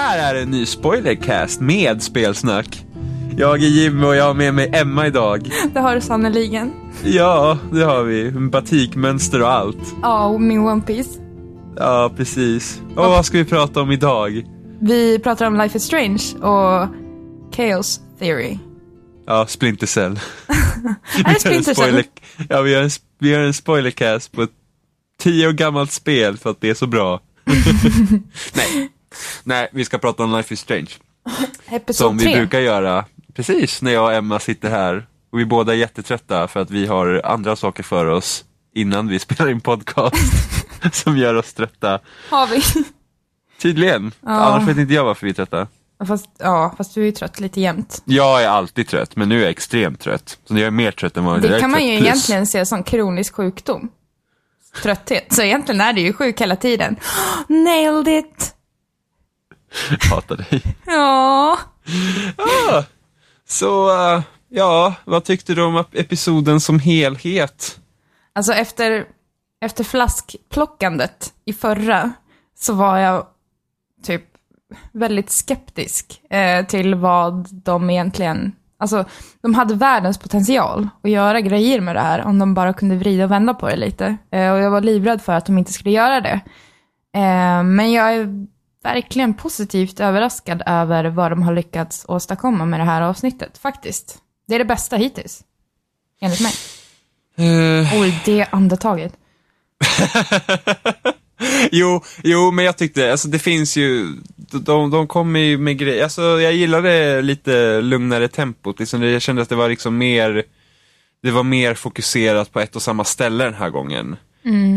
här är en ny spoilercast med spelsnack. Jag är Jimmy och jag har med mig Emma idag. Det har du sannerligen. Ja, det har vi. Batikmönster och allt. Ja, och min One Piece. Ja, precis. Och vad ska vi prata om idag? Vi pratar om Life is Strange och Chaos Theory. Ja, Splinter Cell. Är det Splinter Cell? Ja, vi gör, en, vi gör en spoilercast på ett tio år gammalt spel för att det är så bra. Nej. Nej, vi ska prata om Life is Strange. Episod Som vi 3. brukar göra precis när jag och Emma sitter här. Och vi båda är jättetrötta för att vi har andra saker för oss innan vi spelar in podcast. som gör oss trötta. Har vi. Tydligen. Ja. Annars vet inte jag varför vi är trötta. Fast, ja, fast du är ju trött lite jämt. Jag är alltid trött, men nu är jag extremt trött. Så jag är mer trött än vanligt. Det kan man ju plus. egentligen se som kronisk sjukdom. Trötthet. Så egentligen är det ju sjuk hela tiden. Nailed it! Hatar dig. Ja. Ah, så, eh, ja, vad tyckte du om ep- episoden som helhet? Alltså efter, efter flaskplockandet i förra så var jag typ väldigt skeptisk eh, till vad de egentligen... Alltså, de hade världens potential att göra grejer med det här om de bara kunde vrida och vända på det lite. Eh, och jag var livrädd för att de inte skulle göra det. Eh, men jag är verkligen positivt överraskad över vad de har lyckats åstadkomma med det här avsnittet, faktiskt. Det är det bästa hittills, enligt mig. Eh, Oj, det andetaget. jo, jo, men jag tyckte, alltså det finns ju, de, de kommer ju med grejer, alltså jag gillade lite lugnare tempot, liksom, jag kände att det var liksom mer, det var mer fokuserat på ett och samma ställe den här gången.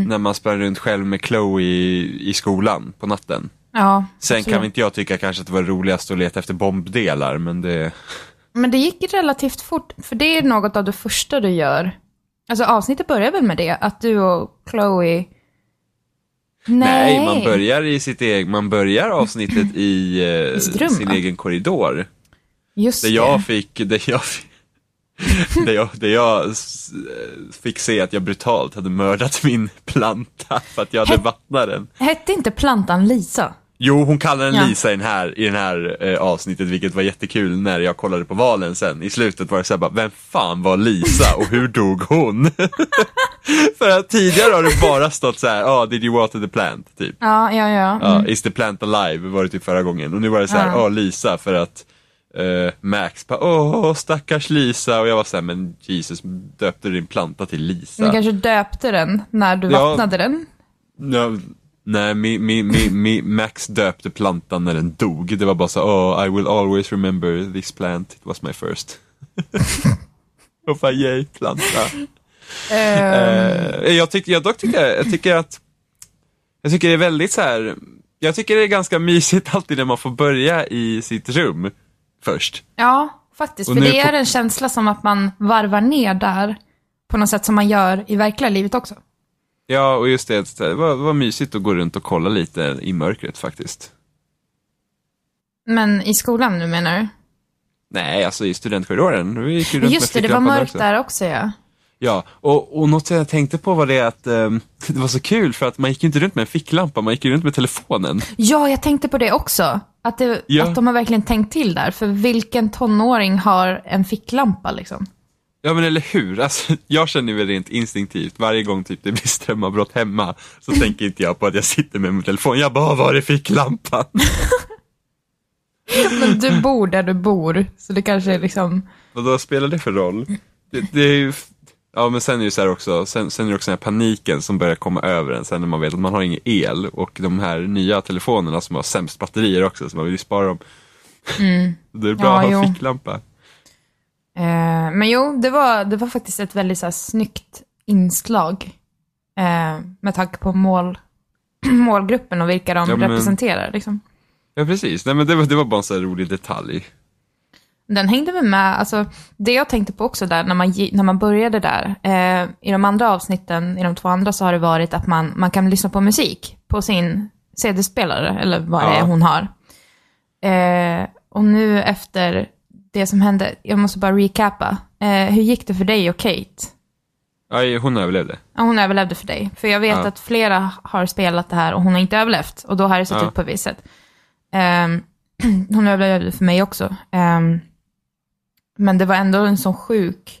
När man sprang runt själv med Chloe i, i skolan på natten. Ja, Sen absolut. kan inte jag tycka kanske att det var roligast att leta efter bombdelar, men det... Men det gick relativt fort, för det är något av det första du gör. Alltså avsnittet börjar väl med det, att du och Chloe... Nej, Nej, man börjar i sitt eget, man börjar avsnittet i, eh, I rum, sin va? egen korridor. Just Där det. jag fick, där jag, fick- där jag, där jag s- fick se att jag brutalt hade mördat min planta för att jag hade vattnat den. Hette inte plantan Lisa? Jo, hon kallar den Ja. Lisa i den här, i den här eh, avsnittet, vilket var jättekul när jag kollade på valen sen. I slutet var det såhär bara, vem fan var Lisa och hur dog hon? För att tidigare har det bara stått så här, ah, did you water the plant? Typ. Ja, ja, ja. Ja, Is the plant alive var det typ förra gången. Och nu var det så här, Ja. ja Lisa för att eh, Max bara, åh stackars Lisa. Och jag var så här, men Jesus, döpte du din planta till Lisa? Du kanske döpte den när du Ja. vattnade den? Ja, nej, mi, mi, mi, mi, Max döpte plantan när den dog. Det var bara så, oh, I will always remember this plant, it was my first. och bara, yay, planta. Ehm, Eh, jag, tycker, jag dock tycker, jag tycker att, jag tycker det är väldigt så här. jag tycker det är ganska mysigt alltid när man får börja i sitt rum först. ja, faktiskt. Och För det på- är en känsla som att man varvar ner där på något sätt som man gör i verkliga livet också. Ja, och just det, det var, var mysigt att gå runt och kolla lite i mörkret faktiskt. Men i skolan nu menar du? Nej, alltså i studentkorridoren. Vi gick ju runt Just det, det var mörkt också. där också ja. Ja, och, och något jag tänkte på var det att ehm, det var så kul för att man gick ju inte runt med en ficklampa, man gick ju runt med telefonen. Ja, jag tänkte på det också. Att, det, Ja. att de har verkligen tänkt till där. För vilken tonåring har en ficklampa liksom? Ja men eller hur, alltså, jag känner ju rent instinktivt, varje gång typ det blir strömavbrott hemma så tänker inte jag på att jag sitter med min telefon, jag bara var är ficklampan? Men du bor där du bor, så det kanske är liksom... Vad då spelar det för roll? Det, det är ju, ja men sen är det så här också, sen, sen är det också den här paniken som börjar komma över en sen när man vet att man har ingen el och de här nya telefonerna som har sämst batterier också så man vill ju spara dem. Det är bra Ja, att ha jo. ficklampa. Eh, men jo, det var, det var faktiskt ett väldigt så här, snyggt inslag. Eh, med tanke på mål, målgruppen och vilka de Ja, men- representerar. Liksom. Ja precis, nej men det var, det var bara en här rolig detalj. Den hängde väl med, alltså det jag tänkte på också där när man, när man började där, eh, i de andra avsnitten, i de två andra så har det varit att man, man kan lyssna på musik på sin CD-spelare, eller vad det Ja. är hon har. Eh, och nu efter det som hände, jag måste bara recappa, eh, hur gick det för dig och Kate? Ja, hon överlevde. Ja, hon överlevde för dig. För jag vet Ja. att flera har spelat det här och hon har inte överlevt. Och då har det sett Ja. ut på visst sätt. Ehm, hon överlevde för mig också. Ehm, men det var ändå en sån sjuk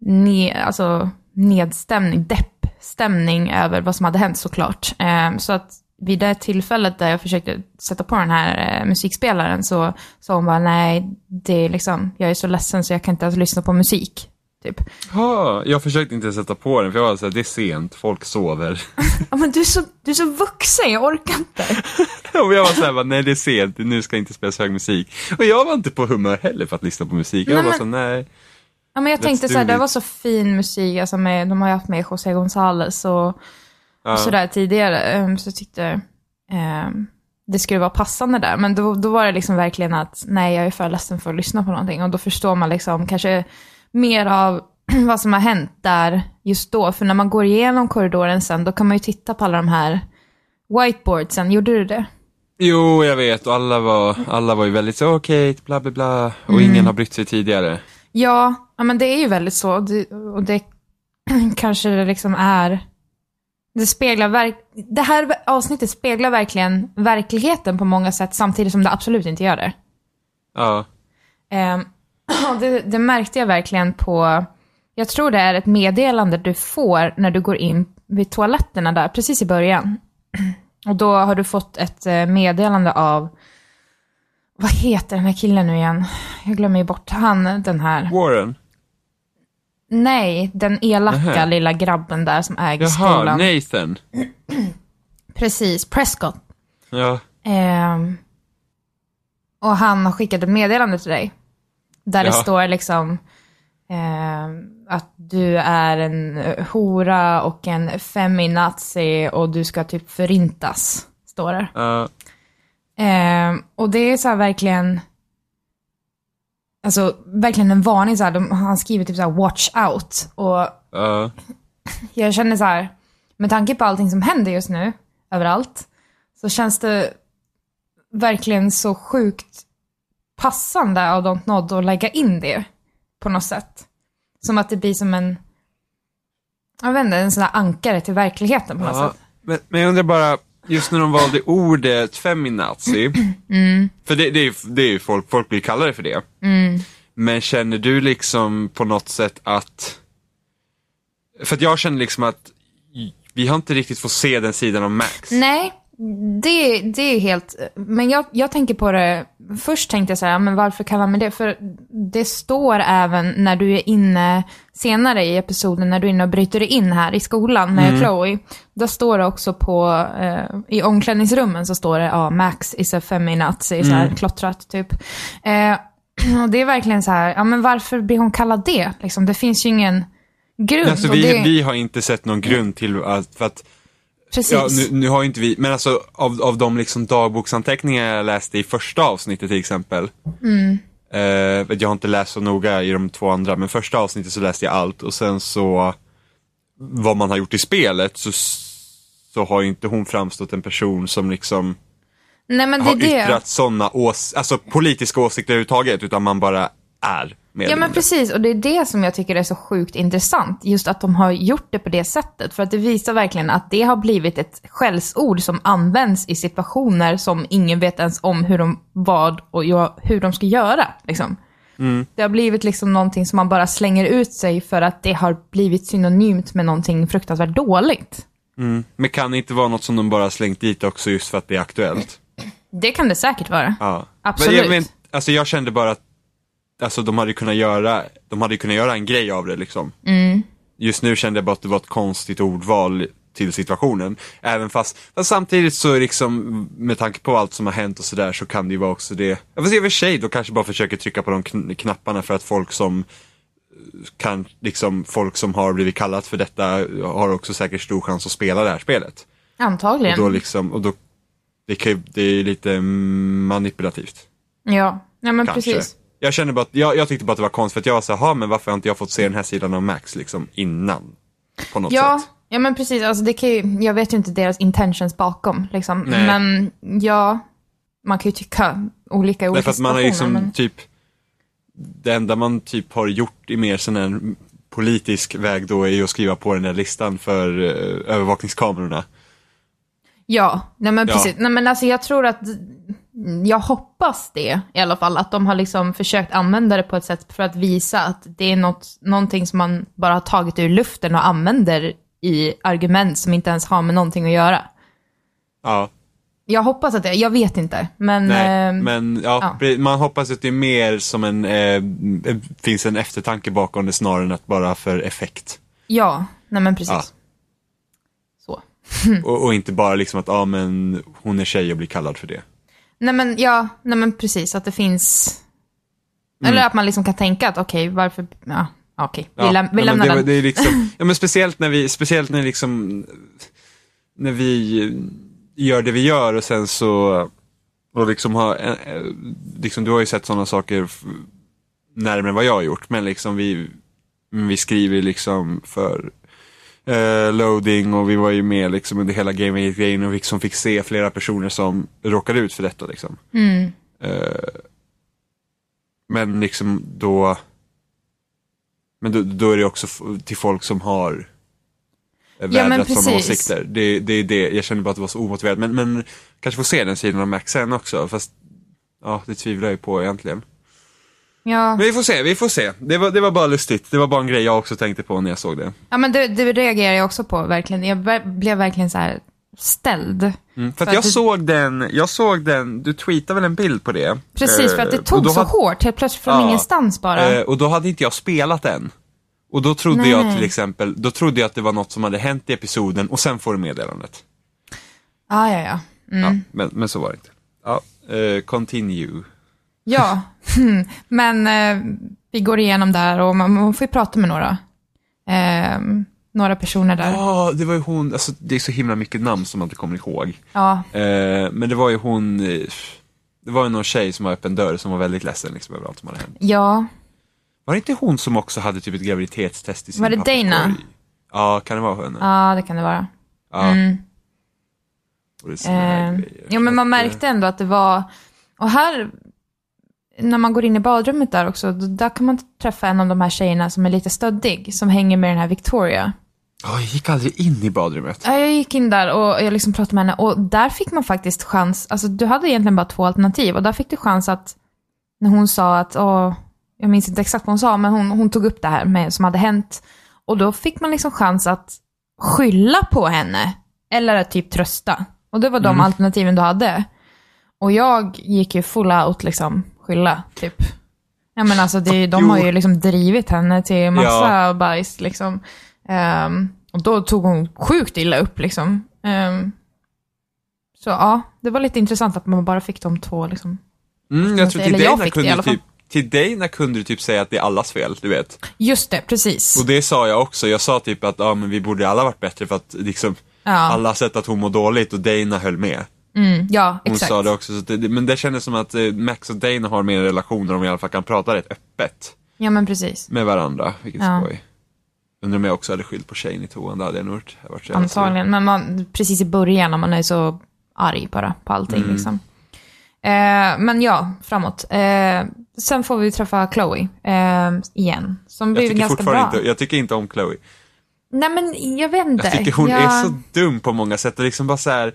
ne, alltså, nedstämning, deppstämning över vad som hade hänt såklart. Ehm, så att vid det tillfället där jag försökte sätta på den här eh, musikspelaren så sa hon bara nej, det är liksom, jag är så ledsen så jag kan inte ens lyssna på musik. Typ. Ja, jag försökte inte sätta på den för jag var såhär, det är sent, folk sover. Ja men du är så, du är så vuxen, jag orkar inte. och jag var såhär, nej det är sent, nu ska inte spelas hög musik. Och jag var inte på humör heller för att lyssna på musik. Jag Nej, var men- så nej. Ja, men jag Let's tänkte do så här, det var så fin musik, alltså med, de har ju haft med José González och, Ja. och sådär tidigare. Um, så tyckte um, det skulle vara passande där. Men då, då var det liksom verkligen att, nej jag är för ledsen för att lyssna på någonting. Och då förstår man liksom kanske mer av vad som har hänt där just då. För när man går igenom korridoren sen, då kan man ju titta på alla de här whiteboardsen. Gjorde du det? Jo, jag vet och alla var, alla var ju väldigt så okej, bla bla bla. Och Mm. ingen har brytt sig tidigare. Ja, ja men det är ju väldigt så. Det, och det kanske det liksom är... Det speglar verk, Det här avsnittet speglar verkligen verkligheten på många sätt samtidigt som det absolut inte gör det. Ja. Och det, det märkte jag verkligen på... Jag tror det är ett meddelande du får när du går in vid toaletterna där, precis i början. Och då har du fått ett eh, meddelande av... Vad heter den här killen nu igen? Jag glömmer ju bort han, den här. Warren? Nej, den elaka Nähä. lilla grabben där som äger Jaha, skolan. Nathan. Precis, Prescott. Ja. Ehm, och han har skickat ett meddelande till dig. Där det Ja. står liksom ehm, att du är en eh, hora och en feminazi och du ska typ förintas. Står det. Ja. Ehm, och det är så här verkligen, alltså verkligen en varning så här. De, han skriver typ så här watch out. Och Ja. jag känner så här, med tanke på allting som händer just nu, överallt, så känns det verkligen så sjukt passande av Don't Nod att lägga in det på något sätt. Som att det blir som en, jag vet inte, en sån här ankare till verkligheten på något Ja, sätt. men, men jag undrar bara, just när de valde ordet feminazi, Mm. för det, det, är, ju- det är folk, folk blir kallade för det. Mm. Men känner du liksom på något sätt att, för att jag känner liksom att vi har inte riktigt fått se den sidan av Max. Nej, det, det är helt... Men jag, jag tänker på det... Först tänkte jag så här, men varför kallar man det? För det står även när du är inne senare i episoden, när du är inne och bryter dig in här i skolan med Chloe. Då står det också på, eh, i omklädningsrummen så står det, ja, Max is a feminazi, så här klottrat typ. Eh, och det är verkligen så här, ja men varför blir hon kallad det? Liksom, det finns ju ingen grund. Alltså vi, det, vi har inte sett någon grund till att, för att precis. Ja, nu, nu har ju inte vi, men alltså av, av de liksom dagboksanteckningar jag läste i första avsnittet till exempel. Mm. Eh, jag har inte läst så noga i de två andra, men första avsnittet så läste jag allt och sen så vad man har gjort i spelet så, så har ju inte hon framstått en person som liksom Nej har yttrat sådana ås alltså politiska åsikter överhuvudtaget, utan man bara är. Ja men precis, och det är det som jag tycker är så sjukt intressant. Just att de har gjort det på det sättet. För att det visar verkligen att det har blivit ett skällsord som används i situationer som ingen vet ens om hur de, vad och hur de ska göra. Liksom. Mm. Det har blivit liksom någonting som man bara slänger ut sig för att det har blivit synonymt med någonting fruktansvärt dåligt. Mm. Men kan det inte vara något som de bara slängt dit också just för att det är aktuellt? Det kan det säkert vara. Ja. Absolut. Men jag, men, alltså jag kände bara att alltså, de hade kunnat göra, de hade kunnat göra en grej av det liksom. Mm. Just nu kände jag bara att det var ett konstigt ordval till situationen. Även fast, fast samtidigt så liksom, med tanke på allt som har hänt och sådär så kan det ju vara också det. Jag får se i och för sig, då kanske bara försöker trycka på de kn- knapparna för att folk som eh, kan, liksom folk som har blivit kallat för detta har också säkert stor chans att spela det här spelet. Antagligen. Och då liksom, och då, det, kan, det är lite manipulativt. Ja, ja men Kanske. precis. Jag känner bara att, jag, jag tyckte bara att det var konstigt för att jag var så här, "Ha, men varför har inte jag fått se den här sidan av Max liksom innan? På något Ja, sätt. ja men precis. Alltså det kan ju, jag vet ju inte deras intentions bakom. Liksom. Nej. Men ja, man kan ju tycka olika i olika Därför att man har liksom men... typ, det enda man typ har gjort i mer sån här politisk väg då är ju att skriva på den där listan för eh, övervakningskamerorna. Ja, nej men Ja. precis. Nej men alltså jag tror att jag hoppas det i alla fall, att de har liksom försökt använda det på ett sätt för att visa att det är något, någonting som man bara har tagit ur luften och använder i argument som inte ens har med någonting att göra. Ja. Jag hoppas att det, jag vet inte, men... Nej, eh, men ja, ja. man hoppas att det är mer som en, eh, finns en eftertanke bakom det snarare än att bara för effekt. Ja, nej men precis. Ja. Så. Och, och inte bara liksom att, ja men hon är tjej och blir kallad för det. Nej men, ja, nej men precis, att det finns... Mm. Eller att man liksom kan tänka att okej, varför... Ja, okej, vi, Ja, läm- vi lämnar det, den. Det är liksom, ja men speciellt när vi, speciellt när liksom, när vi gör det vi gör och sen så, och liksom har, eh, eh, liksom du har ju sett sådana saker närmare än vad jag har gjort, men liksom vi, vi skriver liksom för eh, loading och vi var ju med liksom under hela Game grejen och liksom fick se flera personer som råkade ut för detta liksom. Mm. Eh, men liksom då, men då, då är det också till folk som har eh, Ja, vädrat sådana åsikter. Det, det är det, jag känner bara att det var så omotiverat. Men, men kanske får se den sidan av Max sen också, fast ja, det tvivlar jag ju på egentligen. Ja. Men vi får se, vi får se. Det var, det var bara lustigt. Det var bara en grej jag också tänkte på när jag såg det. ja, men det, det reagerar jag också på, verkligen. Jag blev verkligen så här ställd. Mm, för För att att jag det- såg den, jag såg den, du tweetade väl en bild på det? Precis, för att det Eh, tog så hade- hårt, helt plötsligt från Ja. ingenstans bara. Eh, och då hade inte jag spelat den. Och då trodde Nej. jag till exempel, då trodde jag att det var något som hade hänt i episoden och sen får du meddelandet. ah, ja, ja. Mm. Ja, men, men så var det inte. Ja, eh, continue. Ja, men eh, vi går igenom där och man, man får ju prata med några. Eh, några personer där. Ja, det var ju hon, alltså det är så himla mycket namn som man inte kommer ihåg. Ja, Eh, men det var ju hon, eh, det var ju någon tjej som var öppen dörr som var väldigt ledsen liksom över allt som hade hänt. ja. Var det inte hon som också hade typ ett graviditetstest i sin Var det? Dana? Ja, kan det vara henne? ja det kan det vara. Ja. Mm. Och det är Eh, jo, men man märkte ändå att det var, och här, när man går in i badrummet där också, då- där kan man träffa en av de här tjejerna som är lite stöddig, som hänger med den här Victoria. Ja, jag gick aldrig in i badrummet. Ja, Jag gick in där och jag liksom pratade med henne och där fick man faktiskt chans, alltså du hade egentligen bara två alternativ och där fick du chans att, när hon sa att, åh, jag minns inte exakt vad hon sa, men hon, hon tog upp det här med, som hade hänt. Och då fick man liksom chans att skylla på henne, eller att typ trösta. Och det var de alternativen du hade. Och jag gick ju full out liksom, skylla, typ. Ja men alltså det, de har ju liksom drivit henne till massa bajs liksom. Ehm, och då tog hon sjukt illa upp liksom. Ehm, så ja, det var lite intressant att man bara fick de två liksom. Mm, jag tror till Eller jag fick det i alla du typ, till dig när kunde du typ säga att det är allas fel, du vet. Just det, precis. Och det sa jag också, jag sa typ att ja, men vi borde alla varit bättre för att liksom Ja, alla har sett att hon mår dåligt och Dana höll med. Mm, ja Hon exakt. sa det också, så det, men det kändes som att eh, Max och Dana har mer en relation där de i alla fall kan prata rätt öppet Ja men precis. med varandra, vilket Ja. skoj. Undrar om jag också hade skyllt på tjejen i toan, det hade jag nog varit. Antagligen. Men man, precis i början när man är så arg bara på allting Mm. liksom. Eh, men ja, framåt. Eh, sen får vi träffa Chloe eh, igen. Som blir ganska bra. inte, jag tycker inte om Chloe. Nej men jag vet inte. Jag tycker hon Jag- är så dum på många sätt och liksom bara så här.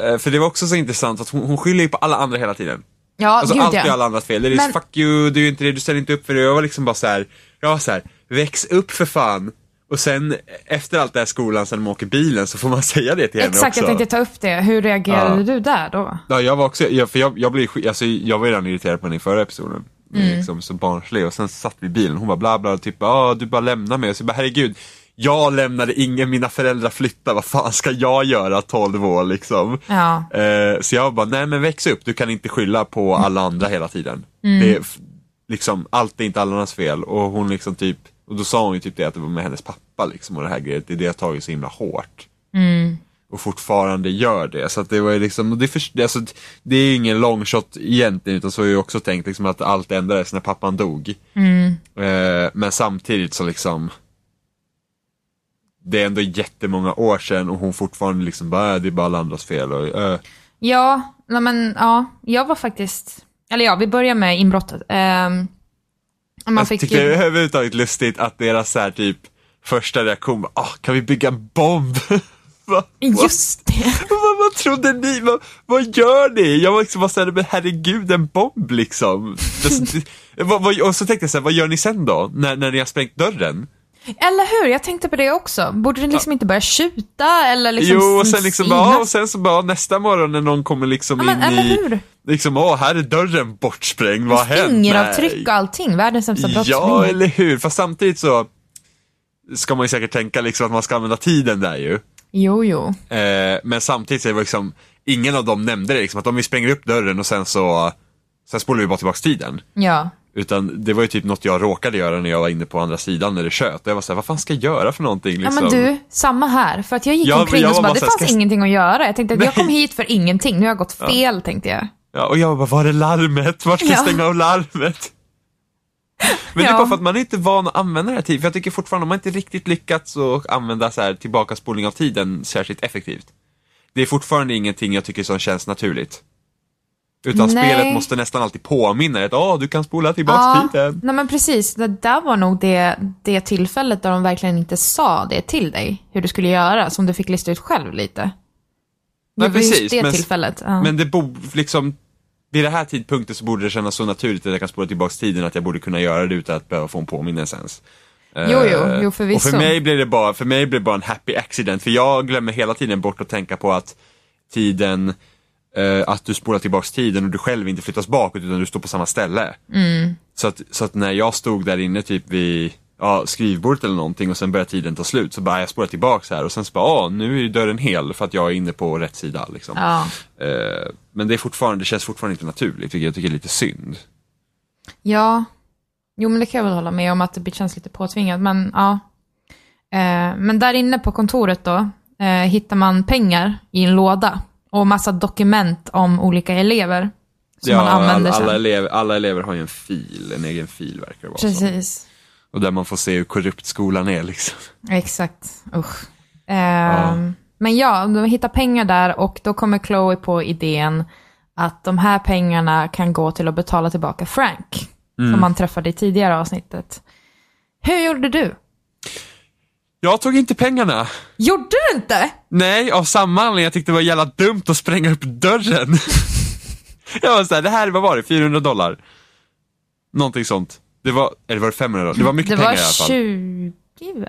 Eh, För det var också så intressant att hon, hon skyller ju på alla andra hela tiden. Ja, Alltså allt är alla andras fel. Det är Men- fuck you, du är inte det, du ställer inte upp för det. Jag var liksom bara så här, jag var så här, väx upp för fan. Och sen efter allt det här skolan, sen de åker bilen, så får man säga det till henne Exakt, också. jag tänkte ta upp det. Hur reagerade Ja. du där då? Ja, jag var också, jag, för jag, jag blev alltså jag var ju redan irriterad på henne i förra episoden. Mm. Liksom så barnslig och sen satt vi i bilen, hon bara bla bla, typ ja du bara lämnar mig. Och så bara herregud, jag lämnade ingen, mina föräldrar flyttade, vad fan ska jag göra 12 år liksom? Ja. Eh, så jag bara, nej men väx upp, du kan inte skylla på alla andra hela tiden. Mm. Det liksom, allt är inte alla andras fel. Och hon liksom typ, och då sa hon ju typ det att det var med hennes pappa liksom och det här grejet, det är det jag tagit så himla hårt. Mm. Och fortfarande gör det. Så att det var ju liksom, det, för, alltså, det är ju ingen long shot egentligen, utan så har jag också tänkt liksom att allt ändrades när pappan dog. Mm. Eh, men samtidigt så liksom det är ändå jättemånga år sedan och hon fortfarande liksom bara, "Äh, det är bara alla andras fel och äh. Ja, men ja, jag var faktiskt... Eller ja, vi börjar med inbrottet. Um, man Jag fick tyckte det ju... är överhuvudtaget lustigt att deras så här typ första reaktion var, ah, kan vi bygga en bomb? Va? Just det! Vad, vad trodde ni? Vad, vad gör ni? Jag var liksom bara såhär, men herregud en bomb liksom. Det, vad, vad, och så tänkte jag såhär, vad gör ni sen då? När, när ni har sprängt dörren? Eller hur? Jag tänkte på det också. Borde den liksom inte börja tjuta eller liksom jo, och sen liksom bara, ja, och sen så bara nästa morgon när någon kommer liksom Ja, men in eller i, hur? liksom, åh här är dörren bortsprängd, vad har hänt? Fingeravtryck och allting. Världens sämsta Ja, brottsling. eller hur? Fast samtidigt så ska man ju säkert tänka liksom att man ska använda tiden där ju. Jo, jo. Eh, men samtidigt så är det liksom, ingen av dem nämnde det liksom, att om vi spränger upp dörren och sen så, sen spolar vi bara tillbaks tiden. Ja. Utan det var ju typ något jag råkade göra när jag var inne på andra sidan när det. Och jag var såhär, vad fan ska jag göra för någonting Ja liksom? men du, samma här. För att jag gick Ja, omkring jag och så bara, det fanns ska- ingenting att göra. Jag tänkte att jag Nej. kom hit för ingenting. Nu har jag gått fel, tänkte jag. Ja, och jag bara, var är larmet? Vart ska jag Ja. stänga av larmet? Men det är Ja. bara för att man är inte van att använda det här tiden. För jag tycker fortfarande, man har inte riktigt lyckats att använda så här tillbakaspolning av tiden särskilt effektivt. Det är fortfarande ingenting jag tycker som känns naturligt. Utan Nej. spelet måste nästan alltid påminna dig att åh, du kan spola tillbaks tiden. nej men precis. Det där var nog det, det tillfället där de verkligen inte sa det till dig. Hur du skulle göra, som du fick lista ut själv lite. Nej, precis, det men- tillfället. Ja. Men det borde liksom, vid det här tidpunkten så borde det kännas så naturligt att jag kan spola tillbaks tiden att jag borde kunna göra det utan att behöva få en påminnelse ens. Jo, jo, Eh, jo, förvisso. Och för mig blir det bara, för mig blir det bara en happy accident, för jag glömmer hela tiden bort att tänka på att tiden, eh, att du spolar tillbaks tiden och du själv inte flyttas bakåt utan du står på samma ställe. Mm. Så, att, så att när jag stod där inne typ vid ja, skrivbordet eller någonting och sen började tiden ta slut så bara jag spolar tillbaks här och sen så bara, ah, nu är dörren hel för att jag är inne på rätt sida liksom. Ja. Eh, men det är fortfarande, det känns fortfarande inte naturligt, vilket jag tycker är lite synd. Ja, jo men det kan jag väl hålla med om att det känns lite påtvingat, men ja. Eh, men där inne på kontoret då, eh, hittar man pengar i en låda och massa dokument om olika elever som man använder alla, alla, elever, alla elever har ju en fil, en egen fil verkar det vara som. Precis, Och där man får se hur korrupt skolan är liksom. exakt. Usch. Eh, Men ja, de hittar pengar där och då kommer Chloe på idén att de här pengarna kan gå till att betala tillbaka Frank, Mm. som man träffade i tidigare avsnittet. Hur gjorde du? Jag tog inte pengarna. Gjorde du inte? Nej, av samma anledning jag tyckte det var jävla dumt att spränga upp dörren. jag var såhär, det här, vad var det, 400 dollar? Någonting sånt. Det var, eller var det 500 dollar? Det var mycket Det pengar var i alla fall. 20, väl?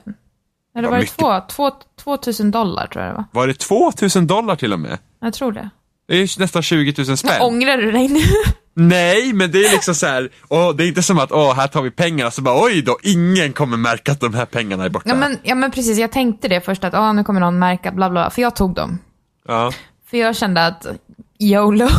Eller var var det mycket. två, två, 2000 dollar tror jag det var. Var det 2000 dollar till och med? Jag tror det. Det är nästan 20 000 spänn. Ångrar du dig nu? Nej, men det är liksom så här, åh, det är inte som att, åh, här tar vi pengarna, så bara, oj då, ingen kommer märka att de här pengarna är borta. ja, men, ja men precis, jag tänkte det först att ah, nu kommer någon märka bla bla, för jag tog dem. Ja. För jag kände att YOLO.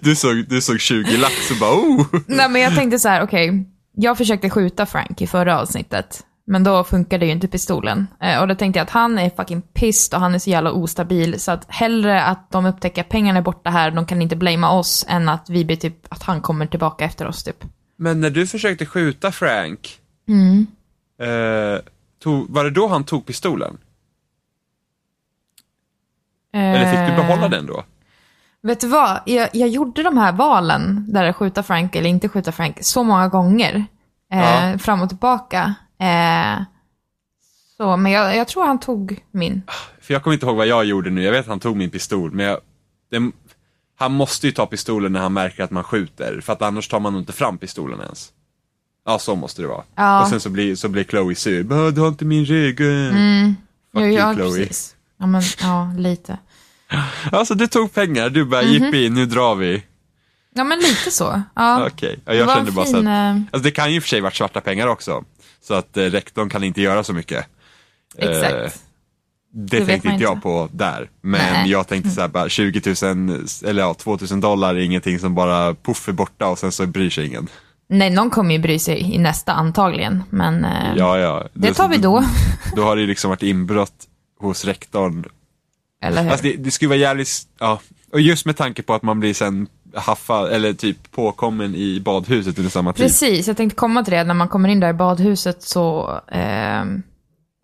Du såg, du såg 20 lax och bara, oh. Nej men jag tänkte så här, okej, jag försökte skjuta Frank i förra avsnittet. Men då funkade ju inte pistolen. Eh, och då tänkte jag att han är fucking pissed och han är så jävla ostabil. Så att hellre att de upptäcker att pengarna är borta här, de kan inte blamea oss, än att vi blir typ, att han kommer tillbaka efter oss typ. Men när du försökte skjuta Frank, Mm. eh, tog, var det då han tog pistolen? Eller fick du behålla Eh, den då? Vet du vad? Jag, jag gjorde de här valen, där att skjuta Frank eller inte skjuta Frank, så många gånger. Eh, Ja. Fram och tillbaka. Eh, så, men jag, jag tror han tog min. För jag kommer inte ihåg vad jag gjorde nu, jag vet att han tog min pistol, men jag, det, han måste ju ta pistolen när han märker att man skjuter, för att annars tar man inte fram pistolen ens. Ja, så måste det vara. Ja. Och sen så blir, så blir Chloe sur, "Bah, du har inte min regel. Fuck Jo, ja, Chloe. precis. Ja, men ja, lite. Alltså du tog pengar, du bara Mhm. jippi, nu drar vi. Ja, men lite så. Ja. Okej, Det jag kände bara så fin, att, eh, alltså det kan ju i och för sig varit svarta pengar också. Så att eh, rektorn kan inte göra så mycket. Eh, Exakt. det vet tänkte inte jag på där. Men Nej. jag tänkte så här bara 20 000, eller ja, 2000 dollar är ingenting som bara puff är borta och sen så bryr sig ingen. Nej, någon kommer ju bry sig i nästa antagligen, men eh, Ja, ja. det tar vi då. Då har det ju liksom varit inbrott hos rektorn. Eller hur? Alltså det, det skulle vara jävligt, ja. Och just med tanke på att man blir sen haffad, eller typ påkommen i badhuset under samma tid. Precis, jag tänkte komma till det. När man kommer in där i badhuset så, eh,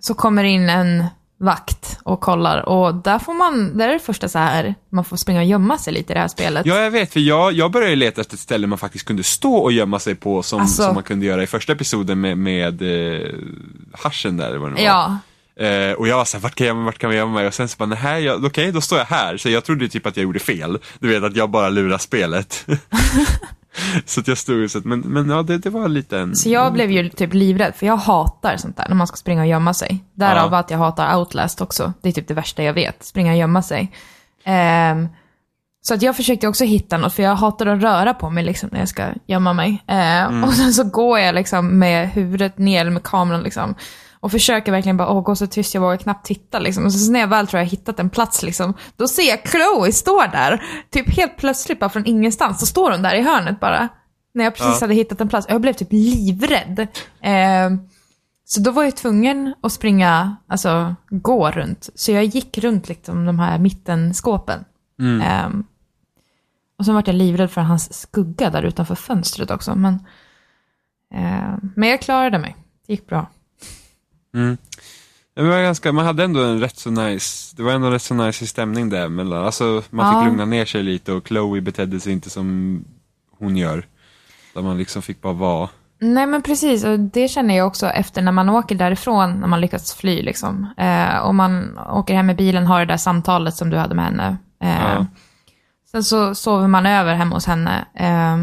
så kommer in en vakt och kollar. Och där får man, där är det första så här, man får springa och gömma sig lite i det här spelet. Ja, jag vet, för jag, jag började leta efter ett ställe man faktiskt kunde stå och gömma sig på som, Alltså- som man kunde göra i första episoden med, med eh, haschen där, vad det var. Ja, Eh, och jag var såhär, vart kan jag gömma mig, vart kan jag gömma mig? Och sen så bara, nej, jag- okej, då står jag här. Så jag trodde typ att jag gjorde fel. Du vet att jag bara lurar spelet. så att jag stod så att, men, men ja, det, det var lite en... Så jag blev ju typ livrädd, för jag hatar sånt där, när man ska springa och gömma sig. Därav Ja. att jag hatar Outlast också. Det är typ det värsta jag vet, springa och gömma sig. Ehm, så att jag försökte också hitta något, för jag hatar att röra på mig liksom, när jag ska gömma mig. Ehm, Och sen så går jag liksom med huvudet ner, eller med kameran liksom. Och försöker verkligen bara, åh, gå så tyst, jag vågar knappt titta liksom. Och så när jag väl tror jag hittat en plats liksom, då ser jag Chloe stå där. Typ helt plötsligt bara från ingenstans, så står hon där i hörnet bara. När jag precis Ja. hade hittat en plats. Jag blev typ livrädd. Ehm, så då var jag tvungen att springa, alltså gå runt. Så jag gick runt liksom de här mittenskåpen. Mm. Ehm, och så vart jag livrädd för hans skugga där utanför fönstret också. Men, ehm, men jag klarade mig. Det gick bra. Mm. Ja, var ganska, man hade ändå en rätt så nice, det var ändå en rätt så nice stämning där mellan, alltså man Ja. fick lugna ner sig lite och Chloe betedde sig inte som hon gör. Där man liksom fick bara vara. Nej men precis, och det känner jag också efter när man åker därifrån, när man lyckats fly liksom. Eh, och man åker hem med bilen, har det där samtalet som du hade med henne. Eh, Ja. Sen så sover man över hemma hos henne. Eh,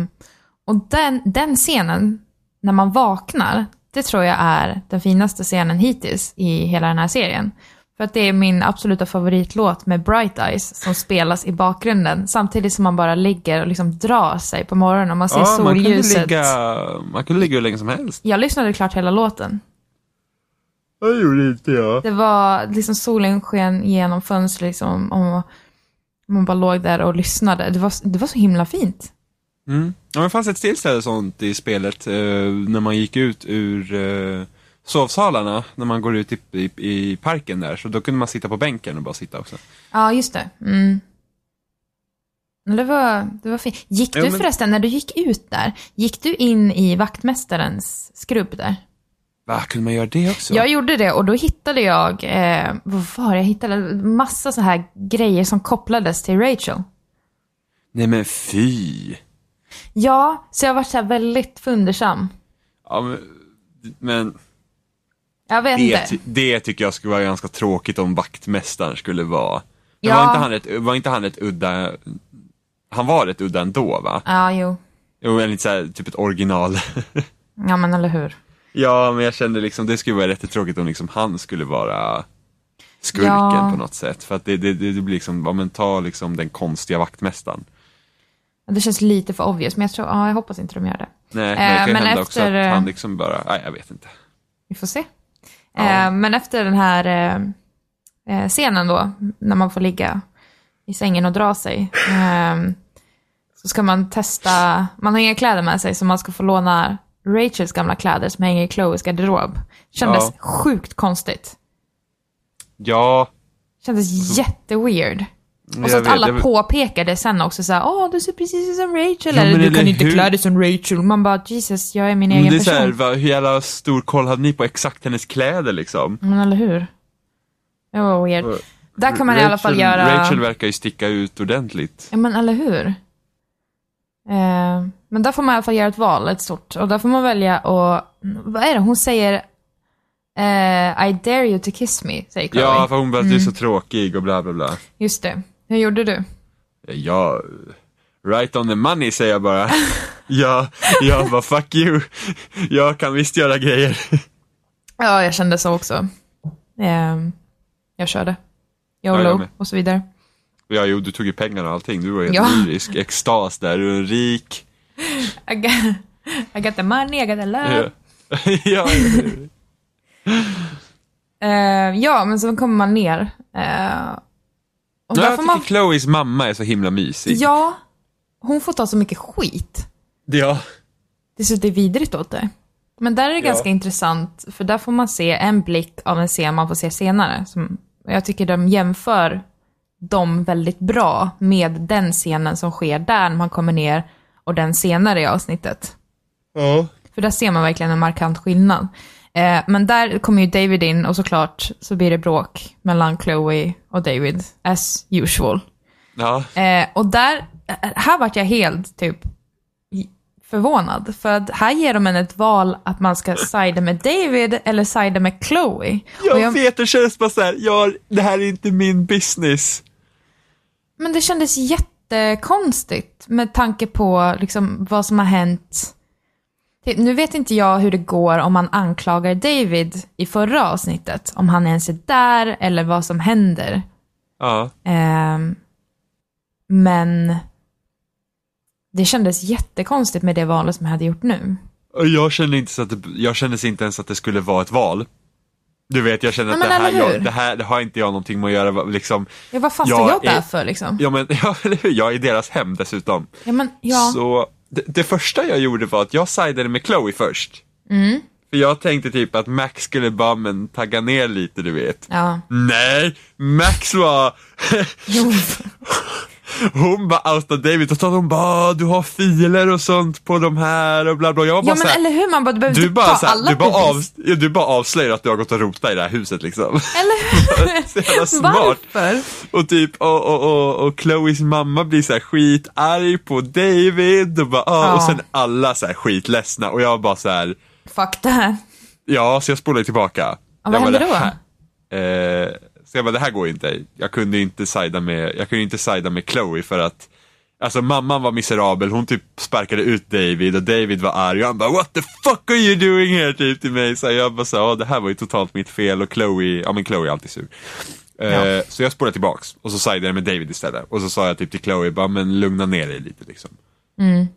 och den, den scenen, när man vaknar, det tror jag är den finaste scenen hittills i hela den här serien. För att det är min absoluta favoritlåt med Bright Eyes som spelas i bakgrunden samtidigt som man bara ligger och liksom drar sig på morgonen och man ser Ja, man kunde, solljuset. ligga, man kunde ligga hur länge som helst. Jag lyssnade klart hela låten. Det gjorde inte jag. Det var liksom solen sken genom fönstret liksom och man bara låg där och lyssnade. Det var, det var så himla fint. Mm. Ja, men det fanns ett till ställe sånt i spelet, eh, när man gick ut ur eh, sovsalarna, när man går ut i, i, i parken där, så då kunde man sitta på bänken och bara sitta också. Ja, just det. Mm. Det var, det var fint. Gick Ja, du men- förresten, när du gick ut där, gick du in i vaktmästarens skrubb där? Va, kunde man göra det också? Jag gjorde det och då hittade jag, eh, vad var det? Jag hittade massa så här grejer som kopplades till Rachel. Nej men fy! Ja, så jag var så väldigt fundersam. Ja, men, men Jag vet det, inte. det tycker jag skulle vara ganska tråkigt om vaktmästaren skulle vara. Men Ja. var, inte han ett, var inte han ett udda, han var ett udda ändå va? Ja, jo. Jo, eller så här, typ ett original. Ja, men eller hur. ja, men jag kände liksom, det skulle vara jättetråkigt om liksom han skulle vara skurken Ja. på något sätt. För att det, det, det, det blir liksom, ja men ta liksom den konstiga vaktmästaren. Det känns lite för obvious, men jag tror, ja, jag hoppas inte de gör det. Nej, Eh, men det kan ju hända också efter, att eh, han liksom bara, nej jag vet inte. Vi får se. Ja. Eh, men efter den här eh, eh, scenen då, när man får ligga i sängen och dra sig, eh, så ska man testa, man har inga kläder med sig, så man ska få låna Rachels gamla kläder som hänger i Chloes garderob. Kändes Ja. sjukt konstigt. Ja, Kändes jätteweird. Och så Mm. att alla jag vet. påpekade sen också såhär, åh du ser precis ut som Rachel, Ja, eller du kan inte hur? klä dig som Rachel. Man bara, Jesus, jag är min egen det är person. här, va, hur jävla stor koll hade ni på exakt hennes kläder liksom? Men eller hur? Det var weird. Och Där kan man i alla fall Rachel- göra... Rachel verkar ju sticka ut ordentligt. Ja men eller hur? Eh, men där får man i alla fall göra ett val, ett stort. Och där får man välja och... Vad är det? Hon säger... eh, I dare you to kiss me, säger Chloe. Ja, för hon bara, du är Mm. så tråkig och bla bla bla. Just det. Hur gjorde du? Ja, right on the money säger jag bara. ja, jag bara fuck you. Jag kan visst göra grejer. Ja, jag kände så också. Eh, jag körde. Ja, jag YOLO med. och så vidare. Ja, jo, du tog ju pengarna och allting. Du var helt Ja. lyrisk. Extas där, du är rik. I got, I got the money, I got the love. Ja, ja. Eh, ja, men så kommer man ner. Eh, och där jag tycker man... Chloes mamma är så himla mysig. Ja, hon får ta så mycket skit. Ja. Det ser det vidrigt åt det. Men där är det Ja. ganska intressant, för där får man se en blick av en scen man får se senare. Som, jag tycker de jämför dem väldigt bra med den scenen som sker där när man kommer ner och den senare i avsnittet. Ja. För där ser man verkligen en markant skillnad. Eh, men där kommer ju David in och såklart så blir det bråk mellan Chloe och David, as usual. Ja. Eh, och där, här vart jag helt typ förvånad. För att här ger de en ett val att man ska sida med David eller sida med Chloe. Jag, Och jag- vet, det känns bara såhär, det här är inte min business. Men det kändes jättekonstigt med tanke på liksom vad som har hänt. Nu vet inte jag hur det går om man anklagar David i förra avsnittet. Om han ens är där eller vad som händer. Ja. Ehm, men det kändes jättekonstigt med det valet som jag hade gjort nu. Jag kände inte så att det, jag kände inte ens att det skulle vara ett val. Du vet, jag känner att Nej, det, här, jag, det här det har inte jag någonting med att göra. Liksom, Ja, vad fan Jag står jag är- där för liksom? ja, men, ja, jag är i deras hem dessutom. Ja, men ja. Så det, det första jag gjorde var att jag sidade med Chloe först. Mm. För jag tänkte typ att Max skulle bara men tagga ner lite, du vet. Ja. Nej, Max var... Hon bara outade David och sa hon bara du har filer och sånt på de här och bla bla. Jag var bara ja, men såhär, eller hur? Man bara, du behöver du inte bara, ta såhär, alla du, bara av, ja, du bara avslöjar att du har gått och rotat i det här huset liksom. Eller Så jävla hur? smart. Varför? Och typ, och, och, och, och Chloes mamma blir såhär skitarg på David och bara, ah, och sen alla såhär skitledsna och jag bara såhär, Fuck det här. ja så jag spolade tillbaka. Jag vad hände "Det då? Eh, så jag bara, det här går inte. Jag kunde inte sida med, jag kunde inte sida med Chloe för att Alltså mamman var miserabel, hon typ sparkade ut David och David var arg och han bara What the fuck are you doing here? Typ till mig. Så jag bara så, ja det här var ju totalt mitt fel och Chloe, ja men Chloe är alltid sur. Eh, Ja. Så jag spolade tillbaks och så sidade jag med David istället. Och så sa jag typ till Chloe, bara men lugna ner dig lite liksom. Mm.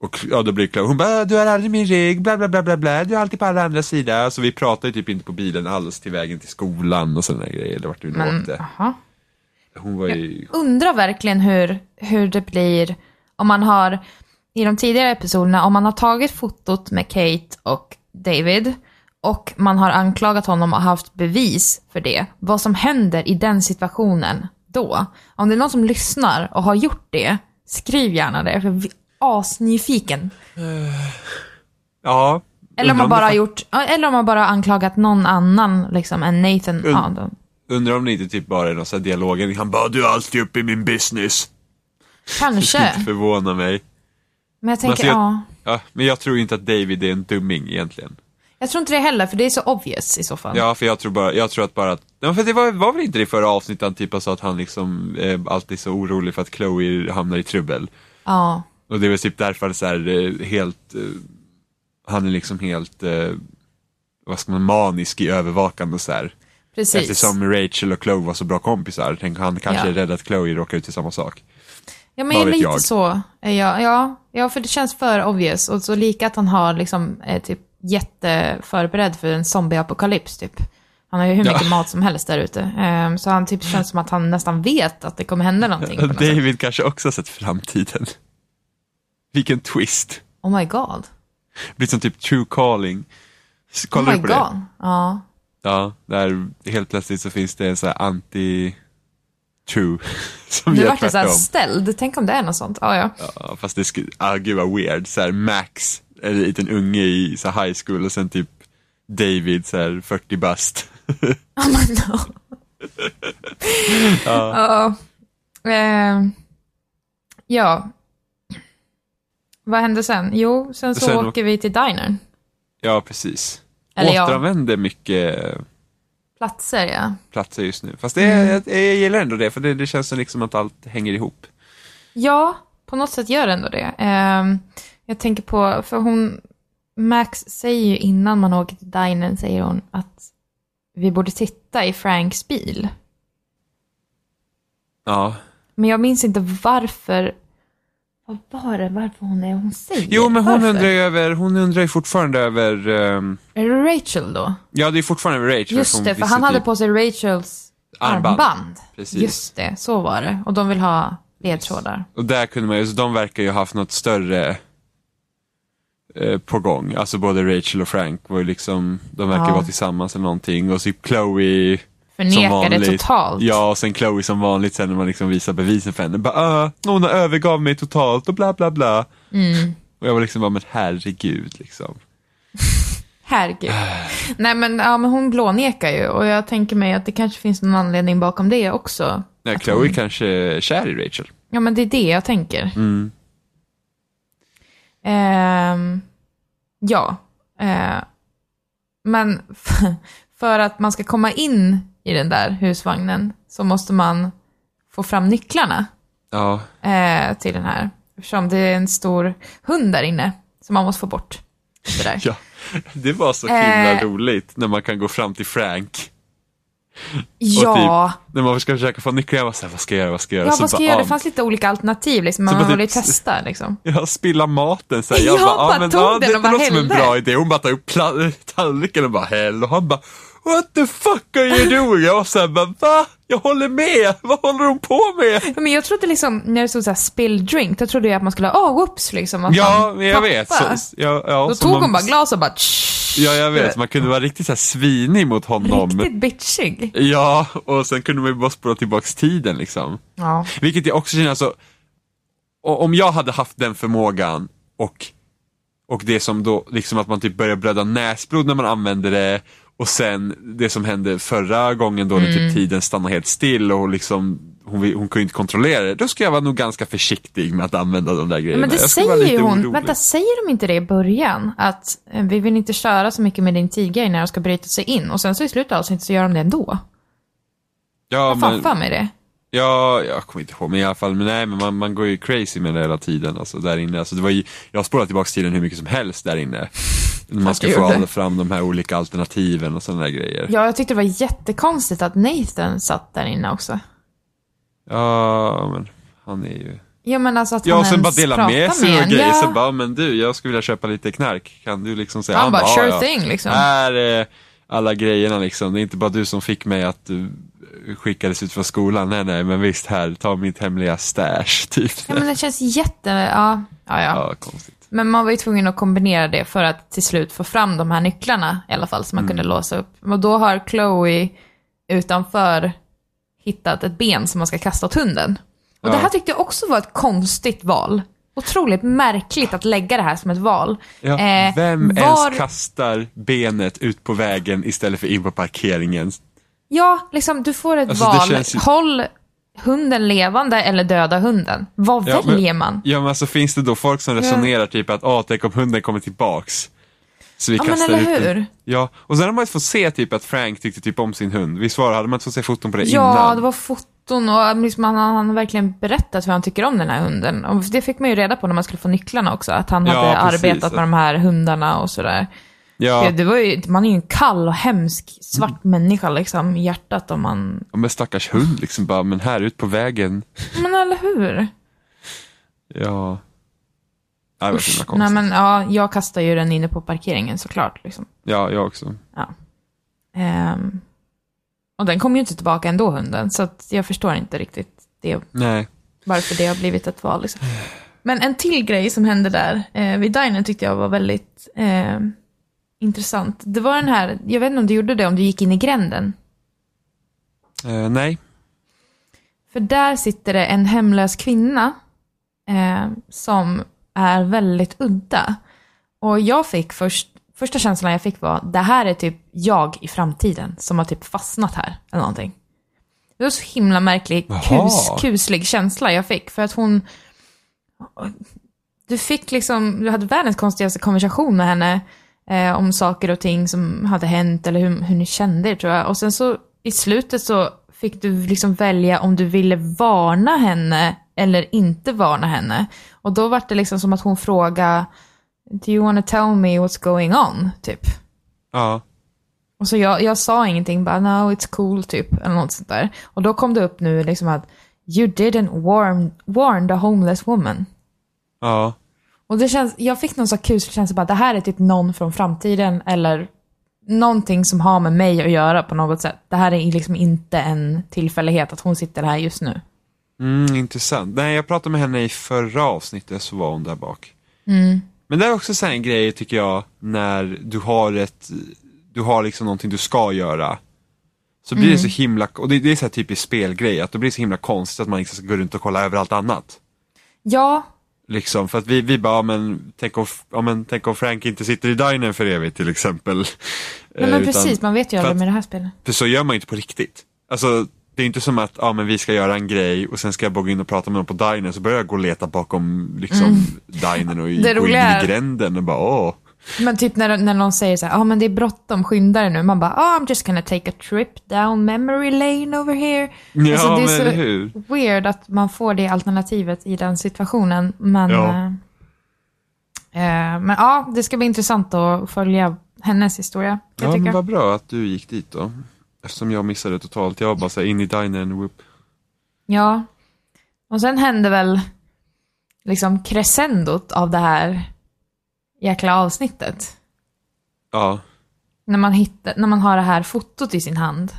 Och ja, då blir Chloe, hon bara, du har aldrig min rygg, bla bla bla bla bla, du är alltid på alla andra sidor. Så vi pratade typ inte på bilen alls till vägen till skolan och sådana grejer, eller vart du nu åkte. aha. Hon var ju, Undrar verkligen hur, hur det blir om man har, i de tidigare episoderna, om man har tagit fotot med Kate och David och man har anklagat honom och haft bevis för det. Vad som händer i den situationen då. Om det är någon som lyssnar och har gjort det, skriv gärna det. För jag asnyfiken. ja. Eller om man bara det har gjort, eller om man bara har anklagat någon annan liksom än Nathan. Und- Ja, då. Undrar om det inte typ bara är någon sån här dialogen, han bara, du är alltid uppe i min business. Kanske. Inte förvåna mig. Men jag tänker, alltså, jag- ja. Ja, men jag tror inte att David är en dumming egentligen. Jag tror inte det heller, för det är så obvious i så fall. Ja, för jag tror bara, jag tror att bara att, ja, för det var, var väl inte det i förra avsnittet han typ sa att han liksom eh, alltid är så orolig för att Chloe hamnar i trubbel. Ja. Och det är väl typ därför så här, eh, helt, eh, han är liksom helt, eh, vad ska man, manisk i övervakande och så här. Precis. Eftersom Rachel och Chloe var så bra kompisar, tänk han kanske Ja. är rädd att Chloe råkar ut i samma sak. Ja, men Vad lite jag? så. är jag. Ja, ja, för det känns för obvious. Och så lika att han har liksom, är typ jätteförberedd för en zombieapokalyps, typ. Han har ju hur Ja. mycket mat som helst där ute. Ehm, så han typ känns som att han nästan vet att det kommer hända någonting. På något. David kanske också har sett framtiden. Vilken twist. Oh my god. Blir som typ true calling. S- Oh Kollar my du på god. det? Ja. Ja, där helt plötsligt så finns det en sån här anti-true. Som Nu gör vart så här tvärtom. ställd. Tänk om det är något sånt. Ja, ja. Ja, fast det skulle, ah, gud vad weird. Så här Max, en liten unge i så high school och sen typ David, så här 40 bast. Oh my no. ja. Ehm, ja. Vad hände sen? Jo, sen så Sen åker vi till dinern. ja, precis. Eller ja. Återanvänder mycket Platser, ja. platser just nu. Fast det, är- jag, jag gillar ändå det, för det, det känns som liksom att allt hänger ihop. Ja, på något sätt gör ändå det. Ehm, jag tänker på, för hon, Max säger ju innan man åker till dinern, säger hon att vi borde titta i Franks bil. Ja. Men jag minns inte varför, vad var det, varför hon är, hon säger? Jo, men hon varför? undrar ju över, hon undrar ju fortfarande över, ehm, Är det Rachel då? ja det är fortfarande över Rachel. Just det, för han hade typ på sig Rachels armband. armband. Precis. Just det, så var det. Och de vill ha ledtrådar. Och där kunde man ju, så de verkar ju ha haft något större eh, på gång. Alltså både Rachel och Frank var ju liksom, de verkar Ja. vara tillsammans eller någonting. Och så Chloe som Förnekar det totalt. Ja, och sen Chloe som vanligt sen när man liksom visar bevisen för henne. Bara, ah, hon övergav mig totalt och bla bla bla. Mm. Och jag var liksom bara, men herregud liksom. Herregud. Nej men, ja, men hon blånekar ju och jag tänker mig att det kanske finns någon anledning bakom det också. Nej, Chloe hon- kanske är kär i Rachel. Ja men det är det jag tänker. Mm. Ehm, ja. Eh, men för att man ska komma in i den där husvagnen så måste man få fram nycklarna Ja, eh, till den här. Eftersom det är en stor hund där inne som man måste få bort. Det där. ja. Det var så himla Eh. roligt när man kan gå fram till Frank. Ja, När man ska försöka få nycklar, jag var såhär, vad ska jag göra, vad ska jag göra? ja Så vad ska bara, jag göra? ah, Det fanns lite olika alternativ liksom. Man bara ville typ- testa liksom. Ja, spilla maten så här. Ja, Jag bara, bara ah, men, tog ja, den det, och bara det låter som en bra idé. Hon bara tar upp tallriken och bara häll och han bara What the fuck are you doing? Jag var såhär va? Jag håller med! Vad håller hon på med? Ja, Men jag trodde liksom, när det stod såhär spill drink, då trodde jag att man skulle, åh, oh, whoops liksom. vad Ja, fan, jag vet. Så, ja, ja, Då tog man- hon bara glas och bara tsch, Ja, jag vet. Man kunde vara riktigt så här svinig mot honom. Riktigt bitchig. Ja, och sen kunde man ju bara spola tillbaks tiden liksom. Ja. Vilket jag också känner, alltså, om jag hade haft den förmågan och, och det som då, liksom att man typ börjar blöda näsblod när man använder det och sen det som hände förra gången då när Mm. typ tiden stannar helt still och liksom hon, hon kunde inte kontrollera det. Då ska jag vara nog ganska försiktig med att använda de där grejerna. Men det säger ju hon, orolig. vänta, säger de inte det i början? Att eh, vi vill inte köra så mycket med din tiger när de ska bryta sig in. Och sen så i slutet av avsnittet så gör de det ändå. Ja, Jag fan men, för mig det. Ja, jag kommer inte ihåg, men i alla fall, men nej, men man, man går ju crazy med det hela tiden, alltså där inne. Alltså, det var ju, jag har spolat tillbaka tiden hur mycket som helst där inne. Man ska få alla fram de här olika alternativen och sådana där grejer. Ja, jag tyckte det var jättekonstigt att Nathan satt där inne också. Ja, men han är ju... Ja, men alltså att Ja, han och sen bara dela med sig med och grejer, Ja. så bara, men du, jag skulle vilja köpa lite knark, kan du liksom säga? Han bara, "Ja, sure ja. thing liksom. Här är alla grejerna liksom, det är inte bara du som fick mig att du skickades ut från skolan, nej nej, men visst här, ta mitt hemliga stash, typ. Ja, men det känns jätte... Ja, ja, ja. Ja, konstigt. Men man var ju tvungen att kombinera det för att till slut få fram de här nycklarna i alla fall, som man Mm. kunde låsa upp. Och då har Chloe utanför hittat ett ben som man ska kasta åt hunden. Och det Ja. här tyckte jag också var ett konstigt val. Otroligt märkligt att lägga det här som ett val. Ja, Eh, vem var- ens kastar benet ut på vägen istället för in på parkeringen? Ja, liksom du får ett Alltså, val. känns ju- Håll hunden levande eller döda hunden. Vad Ja, men- väljer man? Ja men alltså finns det då folk som resonerar typ att åh, tänk om hunden kommer tillbaks. Så vi Ja, men eller ut den. hur? Ja, och sen har man inte fått se typ att Frank tyckte typ om sin hund. Visst var det? Hade man inte fått se foton på det Ja, innan? det var foton och liksom han, han har verkligen berättat hur han tycker om den här hunden. Och det fick man ju reda på när man skulle få nycklarna också, att han Ja, hade precis. arbetat med de här hundarna och sådär. Ja, Det, var ju, man är ju en kall och hemsk svart människa liksom i hjärtat om man... ja, men stackars hund liksom bara, men här ut på vägen. Men eller hur? Ja. Ja, var så himla Nej men ja, jag kastar ju den inne på parkeringen såklart liksom. Ja, jag också. Ehm, och den kom ju inte tillbaka ändå hunden, så jag förstår inte riktigt det Nej. varför det har blivit ett val. Liksom. Men en till grej som hände där eh, vid dinern tyckte jag var väldigt eh, intressant. Det var den här, jag vet inte om du gjorde det, om du gick in i gränden. Eh, nej. För där sitter det en hemlös kvinna eh, som är väldigt udda. Och jag fick först, första känslan jag fick var, det här är typ jag i framtiden som har typ fastnat här, eller någonting. Det var så himla märklig, kus, kuslig känsla jag fick, för att hon... Du fick liksom, du hade världens konstigaste konversation med henne eh, om saker och ting som hade hänt eller hur, hur ni kände er tror jag. Och sen så i slutet så fick du liksom välja om du ville varna henne eller inte varna henne. Och då var det liksom som att hon frågade Do you wanna tell me what's going on? Typ. Ja. Och så jag, jag sa ingenting, bara no it's cool typ, eller något sånt där. Och då kom det upp nu liksom att You didn't warn, warn the homeless woman. Ja. Och det känns, jag fick någon sån kuslig känsla bara, det här är typ någon från framtiden eller någonting som har med mig att göra på något sätt. Det här är liksom inte en tillfällighet att hon sitter här just nu. Mm, intressant. Nej, jag pratade med henne i förra avsnittet så var hon där bak. Men det är också så en grej tycker jag när du har ett, du har liksom någonting du ska göra. Så blir det så himla, och det, det är så här typiskt spelgrej, att det blir så himla konstigt att man liksom ska gå runt och kolla över allt annat. Ja, Liksom, för att vi, vi bara, ja, men, tänk, om, ja, men tänk om Frank inte sitter i dinern för evigt till exempel. nej, Eh, men utan- precis, man vet ju aldrig med det här spelet. För så gör man ju inte på riktigt. Alltså, det är inte som att ja, men vi ska göra en grej och sen ska jag bara gå in och prata med någon på dinern så börjar jag gå och leta bakom liksom, och Mm. Det gå in i gränden och bara åh. Men typ när, när någon säger så här, ja ah, men det är bråttom, skynda dig nu. Man bara, ah I'm just gonna take a trip down memory lane over here. Ja, Alltså, det är men så- hur. Weird att man får det alternativet i den situationen. Men, Ja. eh, eh, men ja, det ska bli intressant att följa hennes historia. Ja, men vad bra att du gick dit då. Eftersom jag missade totalt. Jag var bara så här in i dinern, whoop. Ja. Och sen hände väl liksom crescendot av det här jäkla avsnittet. Ja. När man, hittar, när man har det här fotot i sin hand.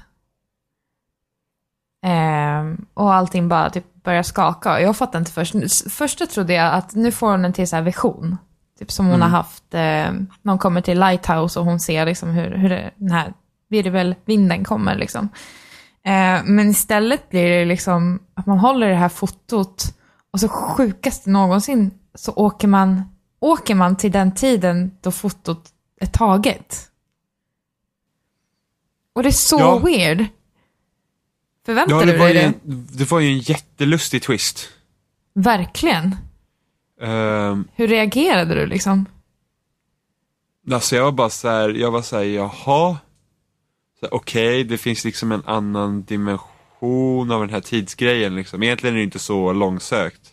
Ehm, och allting bara typ börjar skaka. Jag fattar inte först. Först trodde jag att nu får hon en till så vision. Typ som hon har haft, eh, hon kommer till Lighthouse och hon ser liksom hur, hur det, den här virvelvinden kommer liksom. Eh, men istället blir det liksom att man håller det här fotot och så sjukast någonsin så åker man, åker man till den tiden då fotot är taget. Och det är så Ja. weird. Förväntar Ja, du det var, dig ju det? en, det var ju en jättelustig twist. Verkligen. Um, Hur reagerade du liksom? alltså jag var bara så här, jag var så här, jaha. Okej, det finns liksom en annan dimension av den här tidsgrejen liksom. Egentligen är det inte så långsökt.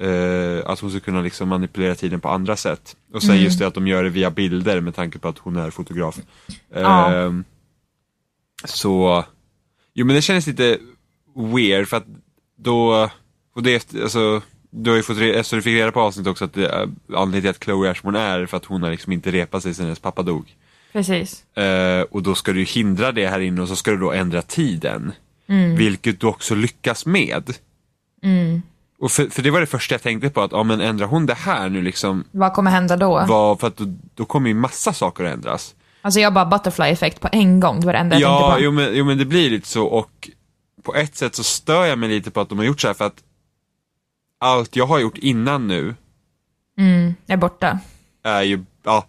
Eh, att hon ska kunna liksom manipulera tiden på andra sätt. Och sen just det att de gör det via bilder med tanke på att hon är fotograf. Ja. Ehm, Så, jo men det kändes lite weird för att då, och det efter, alltså, du har ju fått reda, efter du fick reda på avsnittet också att det, är- anledningen till att Chloe Ashmore är för att hon har liksom inte repat sig sedan hennes pappa dog. Precis. Eh, och då ska du hindra det här inne och så ska du då ändra tiden. Vilket du också lyckas med. Och för, för det var det första jag tänkte på, att ja, men ändrar hon det här nu liksom, Vad kommer hända då? var, för att då, då kommer ju massa saker att ändras. Alltså jag bara butterfly-effekt på en gång, det var det enda jag Ja, tänkte på. jo men, jo men det blir lite så och på ett sätt så stör jag mig lite på att de har gjort så här för att allt jag har gjort innan nu Mm, är borta. är ju, ja,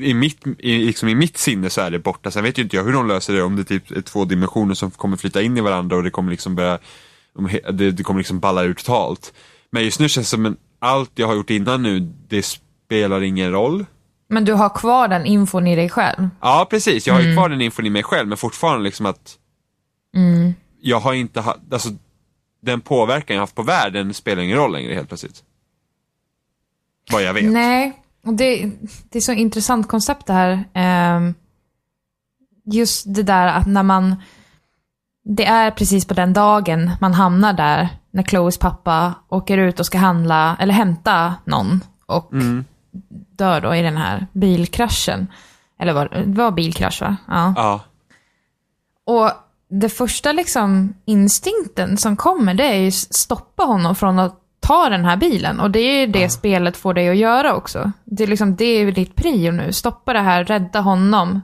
i mitt, i, liksom i mitt sinne så är det borta. Sen vet ju inte jag hur de löser det, om det typ är två dimensioner som kommer flytta in i varandra och det kommer liksom börja, det, det kommer liksom balla ur totalt. Men just nu känns det som en, allt jag har gjort innan nu, det spelar ingen roll. Men du har kvar den infon i dig själv. Ja, precis. Jag har ju kvar den infon i mig själv, men fortfarande liksom att jag har inte haft, alltså den påverkan jag haft på världen spelar ingen roll längre helt plötsligt. Vad jag vet. Nej, och det, det är så intressant koncept det här. Ehm, just det där att när man... Det är precis på den dagen man hamnar där, när Chloes pappa åker ut och ska handla, eller hämta någon och dör då i den här bilkraschen. Eller var det var bilkrasch va? Ja. Ja, Och det första liksom instinkten som kommer, det är ju stoppa honom från att ta den här bilen. Och det är ju det spelet får dig att göra också. Det är liksom, det är ju ditt prio nu. Stoppa det här, rädda honom.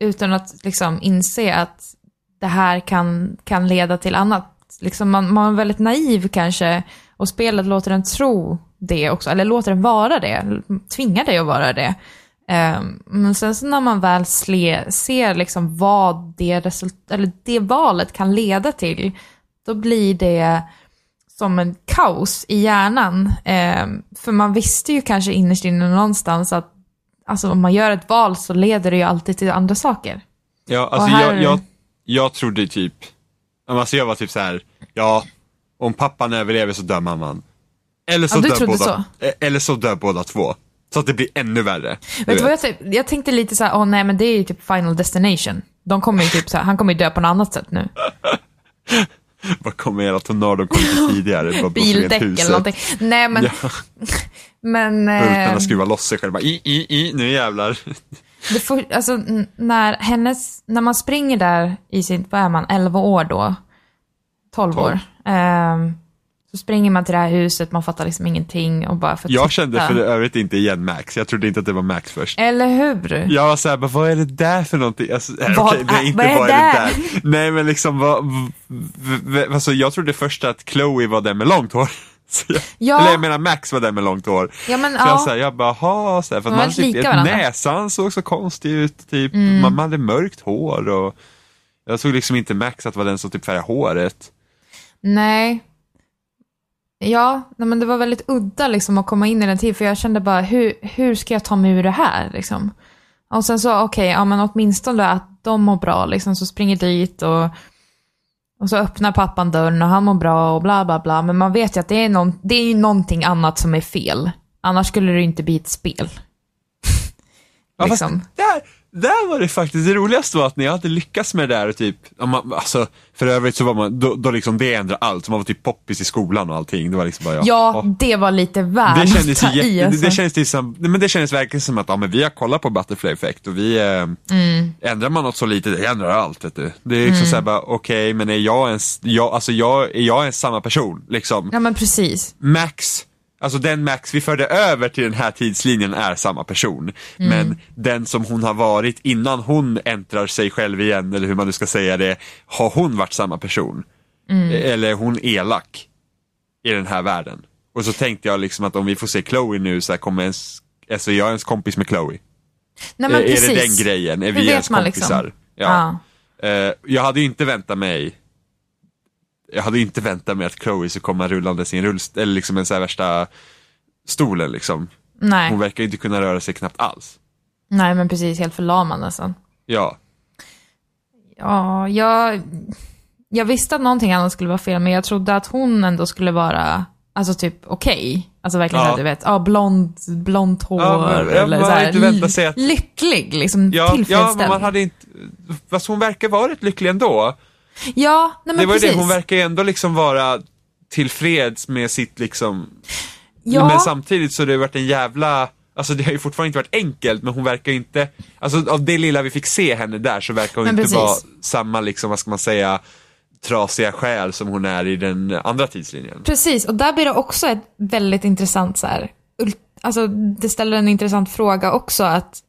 Utan att liksom inse att det här kan, kan leda till annat. Liksom man, man är väldigt naiv kanske. Och spelet låter en tro det också. Eller låter den vara det. Tvingar dig att vara det. Ehm, Men sen så när man väl sle, ser liksom vad det, result, eller det valet kan leda till, då blir det som en kaos i hjärnan. Ehm, för man visste ju kanske innerst inne någonstans att alltså, om man gör ett val så leder det ju alltid till andra saker. ja alltså här- jag, jag, jag trodde typ, alltså jag var typ så här, ja, om pappan överlever så dör mamman. Eller så, Ja, dör, båda, eh, eller så dör båda två. Så att det blir ännu värre. Du Vet du vad jag, tänkte? jag tänkte lite så här, åh nej men det är ju typ Final Destination. De kommer ju typ så här, han kommer ju dö på något annat sätt nu. Vad kommer era tornadon komma lite tidigare? Bildäck eller någonting. Nej men, Ja, men... bultarna ehm, skruvar loss sig själva. I, i, i, nu jävlar. Det för, alltså, när, hennes, när man springer där i sin, vad är man, 11 år då? 12 år. Ehm, så springer man till det här huset, man fattar liksom ingenting och bara får Jag titta. kände för övrigt inte igen Max. Jag trodde inte att det var Max först. Eller hur? Jag var såhär, vad är det där för någonting? Alltså, Vad är är- inte vad är vad är det där? där? Nej men liksom, vad, alltså, jag trodde först att Chloe var den med långt hår. Ja. Eller jag menar Max var den med långt hår. Ja, men så ja. jag, så här, jag bara, ha, så här, för man typ. Mm. näsan såg så konstig ut, typ. man hade mörkt hår och Jag såg liksom inte Max att det var den som typ färgade håret. Nej. Ja, men det var väldigt udda liksom att komma in i den tiden, för jag kände bara, hur, hur ska jag ta mig ur det här liksom? Och sen så, okej, ja men åtminstone att de mår bra liksom, så springer dit och, och så öppnar pappan dörren och han mår bra och bla bla bla. Men man vet ju att det är, någon, det är ju någonting annat som är fel. Annars skulle det inte bli ett spel. Ja, fast liksom. där, där var det faktiskt, det roligaste var att när jag hade lyckats med det där och typ, man, alltså, för övrigt så var man, då, då liksom det ändrade allt, man var typ poppis i skolan och allting. Det var liksom bara, ja, Ja, det var lite väl det kändes, ta i, jätte, alltså. det, kändes liksom, men det kändes verkligen som att ja, men vi har kollat på Butterfly Effect och vi, eh, Mm. ändrar man något så lite, det ändrar allt. Vet du. Det är liksom såhär bara, okej, men är jag ens, jag, alltså jag, är jag ens samma person? Liksom. Ja men precis. Max, alltså den Max vi förde över till den här tidslinjen är samma person. Men den som hon har varit innan hon äntrar sig själv igen, eller hur man nu ska säga det, har hon varit samma person? Eller är hon elak i den här världen? Och så tänkte jag liksom att om vi får se Chloe nu så här kommer ens, alltså jag är ens kompis med Chloe. Nej, men är, är precis. det den grejen? Är Det vi ens man kompisar? liksom. Ja. Ja. Eh, jag hade ju inte väntat mig jag hade inte väntat mig att Chloe skulle komma rullandes i en rullst eller liksom en så här värsta stolen liksom. Nej. Hon verkar inte kunna röra sig knappt alls. Nej men precis, helt förlamad nästan. Ja, Ja, jag, jag visste att någonting annat skulle vara fel, men jag trodde att hon ändå skulle vara, alltså typ okej. Alltså verkligen Ja. såhär, du vet, ja, blond, blont hår, Ja, men- ja, eller man så hade här, inte väntat sig att- lycklig, liksom ja, ja tillfredsställd. men man hade inte, fast hon verkar varit lycklig ändå. Ja, nej men det var ju precis. det, hon verkar ju ändå liksom vara tillfreds med sitt liksom, ja, men samtidigt så har det varit en jävla Alltså det har ju fortfarande inte varit enkelt men hon verkar ju inte, alltså av det lilla vi fick se henne där så verkar hon Men inte precis. vara samma liksom, vad ska man säga, trasiga själ som hon är i den andra tidslinjen. precis. Och där blir det också ett väldigt intressant så här, alltså det ställer en intressant fråga också att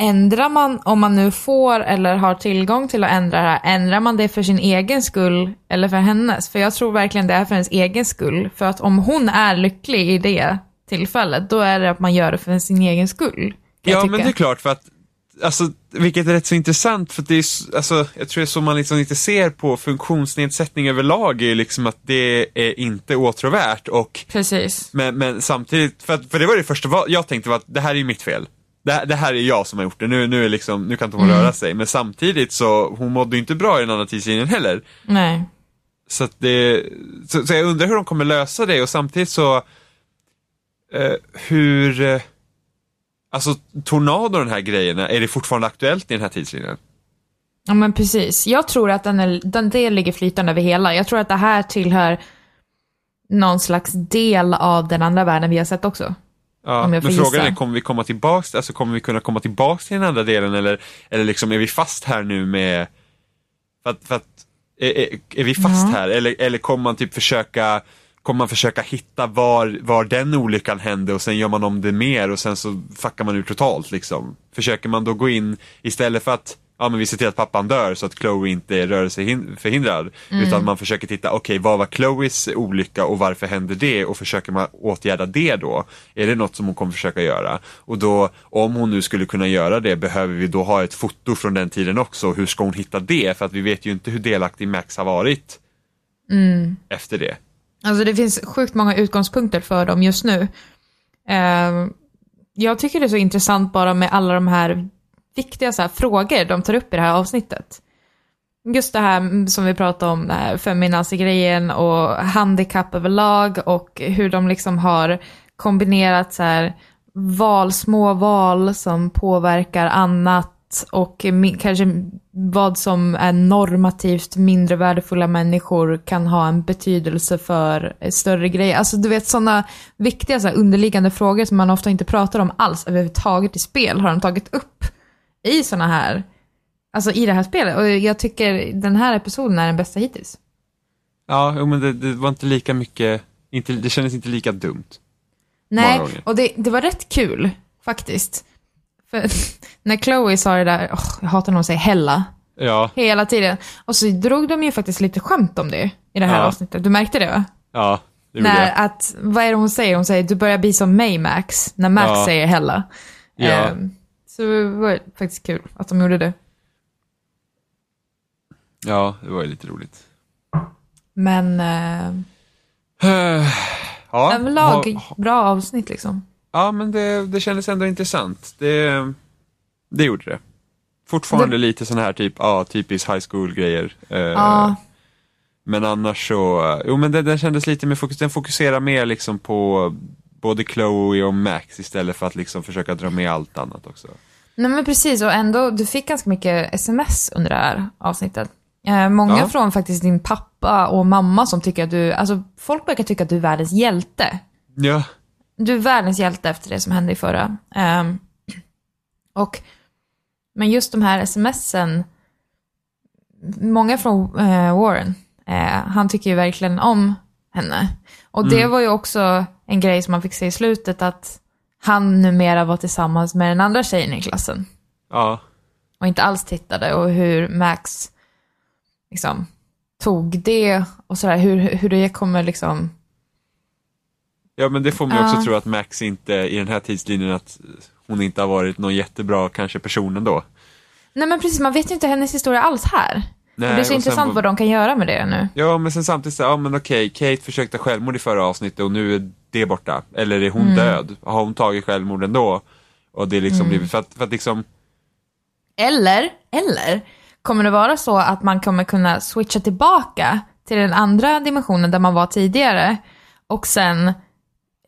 ändrar man, om man nu får eller har tillgång till att ändra det här, ändrar man det för sin egen skull eller för hennes? För jag tror verkligen det är för hennes egen skull. För att om hon är lycklig i det tillfället, då är det att man gör det för sin egen skull. Ja men det är klart för att, alltså vilket är rätt så intressant för att det är, alltså jag tror det är så man liksom inte ser på funktionsnedsättning överlag är liksom att det är inte åtråvärt och Precis. Men, men samtidigt, för, att, för det var det första jag tänkte var att det här är ju mitt fel. Det, här- det här är jag som har gjort det, nu, nu, är liksom, nu kan inte hon röra sig. Men samtidigt så, hon mådde inte bra i den andra tidslinjen heller. Nej. Så att det, så, så jag undrar hur de kommer lösa det och samtidigt så, eh, hur, eh, alltså Tornado och den här grejerna, är det fortfarande aktuellt i den här tidslinjen? Ja men precis. Jag tror att den, är, den det ligger flytande över hela. Jag tror att det här tillhör någon slags del av den andra världen vi har sett också. Ja, men frågan gissa. är, kommer vi komma tillbaks, alltså kommer vi kunna komma tillbaks till den andra delen eller, eller liksom är vi fast här nu med, för att, för att är, är, är vi fast Ja. här eller, eller kommer man typ försöka, kommer man försöka hitta var, var den olyckan hände och sen gör man om det mer och sen så fuckar man ur totalt liksom. Försöker man då gå in istället för att Ja men vi ser till att pappan dör så att Chloe inte är rörelseförhindrad. Utan man försöker titta, okej vad var Chloes olycka och varför hände det? Och försöker man åtgärda det då? Är det något som hon kommer försöka göra? Och då, om hon nu skulle kunna göra det, behöver vi då ha ett foto från den tiden också? Hur ska hon hitta det? För att vi vet ju inte hur delaktig Max har varit efter det. Alltså det finns sjukt många utgångspunkter för dem just nu. Eh, jag tycker det är så intressant bara med alla de här viktiga så här, frågor de tar upp i det här avsnittet. Just det här som vi pratade om, eh, feminazi-grejen och handikapp överlag och hur de liksom har kombinerat så här val, små val som påverkar annat och kanske vad som är normativt mindre värdefulla människor kan ha en betydelse för större grejer. Alltså du vet sådana viktiga så här, underliggande frågor som man ofta inte pratar om alls överhuvudtaget i spel har de tagit upp i sådana här, alltså i det här spelet. Och jag tycker den här episoden är den bästa hittills. Ja, men det, det var inte lika mycket, inte, det kändes inte lika dumt. Nej, och det, det var rätt kul faktiskt. För när Chloe sa det där, åh, jag hatar när hon säger Hella, Ja, hela tiden. Och så drog de ju faktiskt lite skämt om det i det här Ja. avsnittet. Du märkte det va? ja, det gjorde När jag. att, vad är det hon säger? Hon säger du börjar bli som mig Max, när Max Ja. säger Hella. Ja. Ehm, så det var faktiskt kul att de gjorde det. Ja, det var ju lite roligt. Men eh, ja, överlag, bra avsnitt liksom. Ja, men det, det kändes ändå intressant. Det, det gjorde det. Fortfarande Det- lite sån här typ, ja, typiskt high school-grejer. Eh, Ja, Men annars så, jo men den, den kändes lite mer fokus, den fokuserar mer liksom på både Chloe och Max istället för att liksom försöka dra med allt annat också. nej men precis och ändå, du fick ganska mycket sms under det här avsnittet. Eh, många Ja. från faktiskt din pappa och mamma som tycker att du, alltså folk verkar tycka att du är världens hjälte. Ja. Du är världens hjälte efter det som hände i förra. Ehm, och, men just de här smsen, många från eh, Warren, eh, han tycker ju verkligen om henne. Och det var ju också en grej som man fick se i slutet, att han numera var tillsammans med den andra tjejen i klassen. Ja. Och inte alls tittade och hur Max liksom tog det och sådär, hur, hur det kommer liksom Ja men det får man ju också Ja. tro att Max inte, i den här tidslinjen, att hon inte har varit någon jättebra kanske person ändå. Nej men precis, man vet ju inte hennes historia alls här. Nej, det är så intressant sen- vad de kan göra med det nu. Ja men sen samtidigt så, ja men okej, Kate försökte självmord i förra avsnittet och nu är det borta. Eller är hon död? Har hon tagit självmord ändå? Och det är liksom blivit, för att, för att liksom, Eller, eller kommer det vara så att man kommer kunna switcha tillbaka till den andra dimensionen där man var tidigare och sen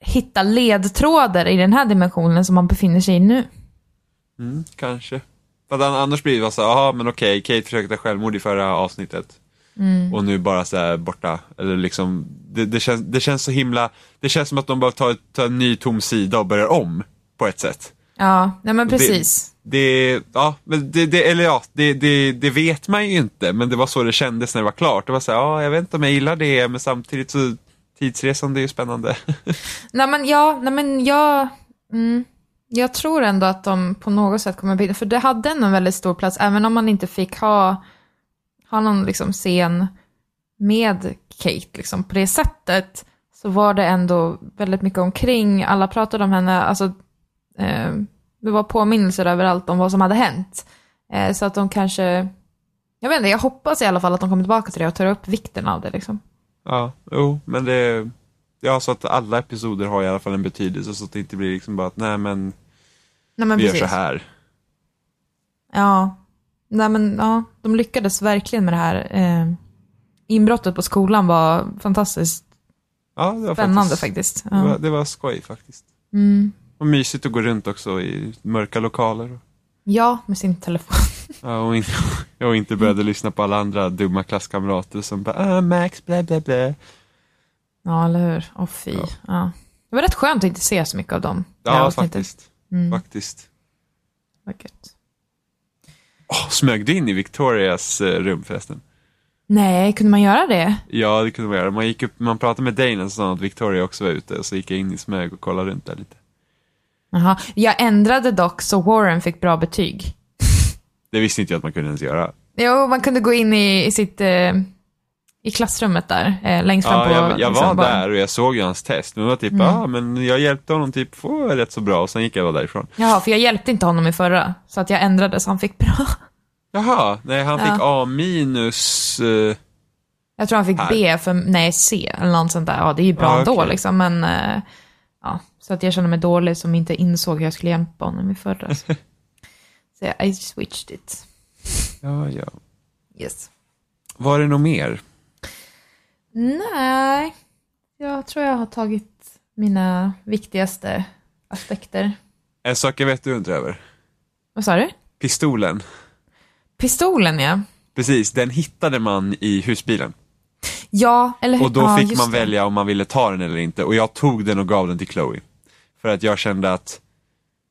hitta ledtrådar i den här dimensionen som man befinner sig i nu. mm, kanske. För att an- annars blir det bara så, jaha men okej, Kate försökte självmord i förra avsnittet. Och nu bara så här borta. Eller liksom, det, det, känns, det känns så himla, det känns som att de bara tar, tar en ny tom sida och börjar om. På ett sätt. Ja, nej men precis. Det, ja, men det, det, eller ja, det, det, det vet man ju inte, men det var så det kändes när det var klart. Det var så här, ja, jag vet inte om jag gillar det, men samtidigt så, tidsresan det är ju spännande. Nej men ja, nej men jag, mm, jag tror ändå att de på något sätt kommer bidra, för det hade ändå en väldigt stor plats, även om man inte fick ha, ha någon liksom scen med Kate liksom på det sättet, så var det ändå väldigt mycket omkring, alla pratade om henne, alltså eh, det var påminnelser överallt om vad som hade hänt. Eh, så att de kanske, jag vet inte, jag hoppas i alla fall att de kommer tillbaka till det och tar upp vikten av det liksom. ja, jo, men det, ja, så att alla episoder har i alla fall en betydelse, så att det inte blir liksom bara att, nej men, Nej, men vi gör precis. så här. Ja. Nej men ja, de lyckades verkligen med det här. Eh, inbrottet på skolan var fantastiskt Ja, det var spännande faktiskt. faktiskt. Det, var, Ja. det var skoj faktiskt. Mm. Och mysigt att gå runt också i mörka lokaler. ja, med sin telefon. Ja, och, inte, och inte började lyssna på alla andra dumma klasskamrater som bara ah, Max, blä blä blä. Ja, eller hur? Åh fy. Ja. Ja. Det var rätt skönt att inte se så mycket av dem. Ja, faktiskt. Mm. faktiskt. Gött. Åh, smög du in i Victorias eh, rum förresten? Nej, kunde man göra det? Ja, det kunde man göra. Man, gick upp, man pratade med Dana och sa att Victoria också var ute, och så gick jag in i smög och kollade runt där lite. Jaha. Jag ändrade dock så Warren fick bra betyg. Det visste inte jag att man kunde ens göra. Jo, man kunde gå in i, i sitt... Eh, I klassrummet där, eh, längst fram Ja, på... jag, jag liksom, var där och jag såg ju hans test, men var typ, Mm. ja men jag hjälpte honom typ få rätt så bra och sen gick jag bara därifrån. Jaha, för jag hjälpte inte honom i förra, så att jag ändrade så han fick bra. Jaha, nej han fick Ja. A minus. eh, Jag tror han fick Här. B för, nej C eller något sånt där. Ja, det är ju bra Ja, ändå okej. liksom, men eh, ja. Så att jag kände mig dålig som inte insåg hur jag skulle hjälpa honom i förra. Så, så jag, I switched it. Ja, ja. Yes. Var det något mer? Nej, jag tror jag har tagit mina viktigaste aspekter. En sak jag vet du undrar över. Vad sa du? Pistolen. Pistolen ja. Precis, den hittade man i husbilen. Ja, eller hur? Och då ja, fick man det. välja om man ville ta den eller inte. Och jag tog den och gav den till Chloe. För att jag kände att,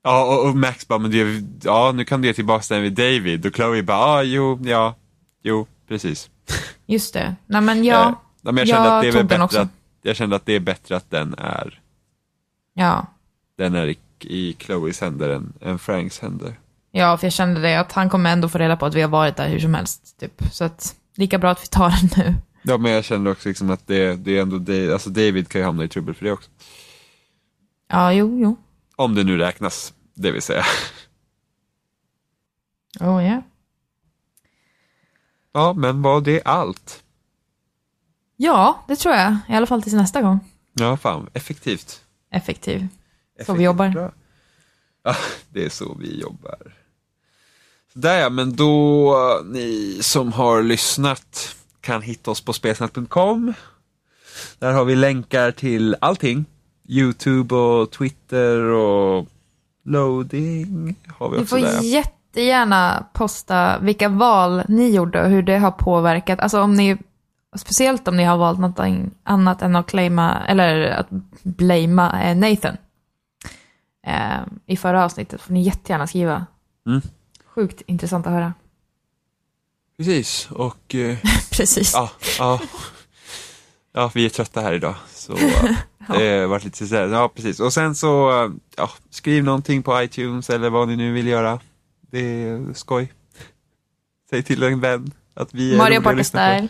ja och, och Max bara, men det, ja nu kan du ge tillbaka den vid David. Och Chloe bara, ja jo, ja, jo, precis. Just det. Nej men jag, Eh, ja, men jag kände jag att det är bättre att, jag kände att det är bättre att den är, ja. den är i, i Chloes händer än, än Franks händer. Ja, för jag kände det att han kommer ändå få reda på att vi har varit där hur som helst, typ. Så att, lika bra att vi tar den nu. Ja men jag kände också liksom att det, det är ändå, det, alltså David kan ju hamna i trubbel för det också. Ja, jo, jo. Om det nu räknas, det vill säga. Oh ja. Ja, men var det allt? Ja, det tror jag. I alla fall tills nästa gång. Ja, fan, effektivt. Effektiv. Så Effektivt vi jobbar. Ja, det är så vi jobbar. Där ja, men då ni som har lyssnat kan hitta oss på spelsnack.com. Där har vi länkar till allting. Youtube och Twitter och loading har vi Ni också får där. jättegärna posta vilka val ni gjorde och hur det har påverkat. Alltså om ni, speciellt om ni har valt något annat än att claima, eller att blamea eh, Nathan. Eh, I förra avsnittet får ni jättegärna skriva. Mm. Sjukt intressant att höra. Precis, och eh, Precis. ja, ja. ja, vi är trötta här idag. Så det har varit lite sådär, ja precis. Och sen så, ja, skriv någonting på iTunes eller vad ni nu vill göra. Det är skoj. Säg till en vän att vi är Mario Party. Style.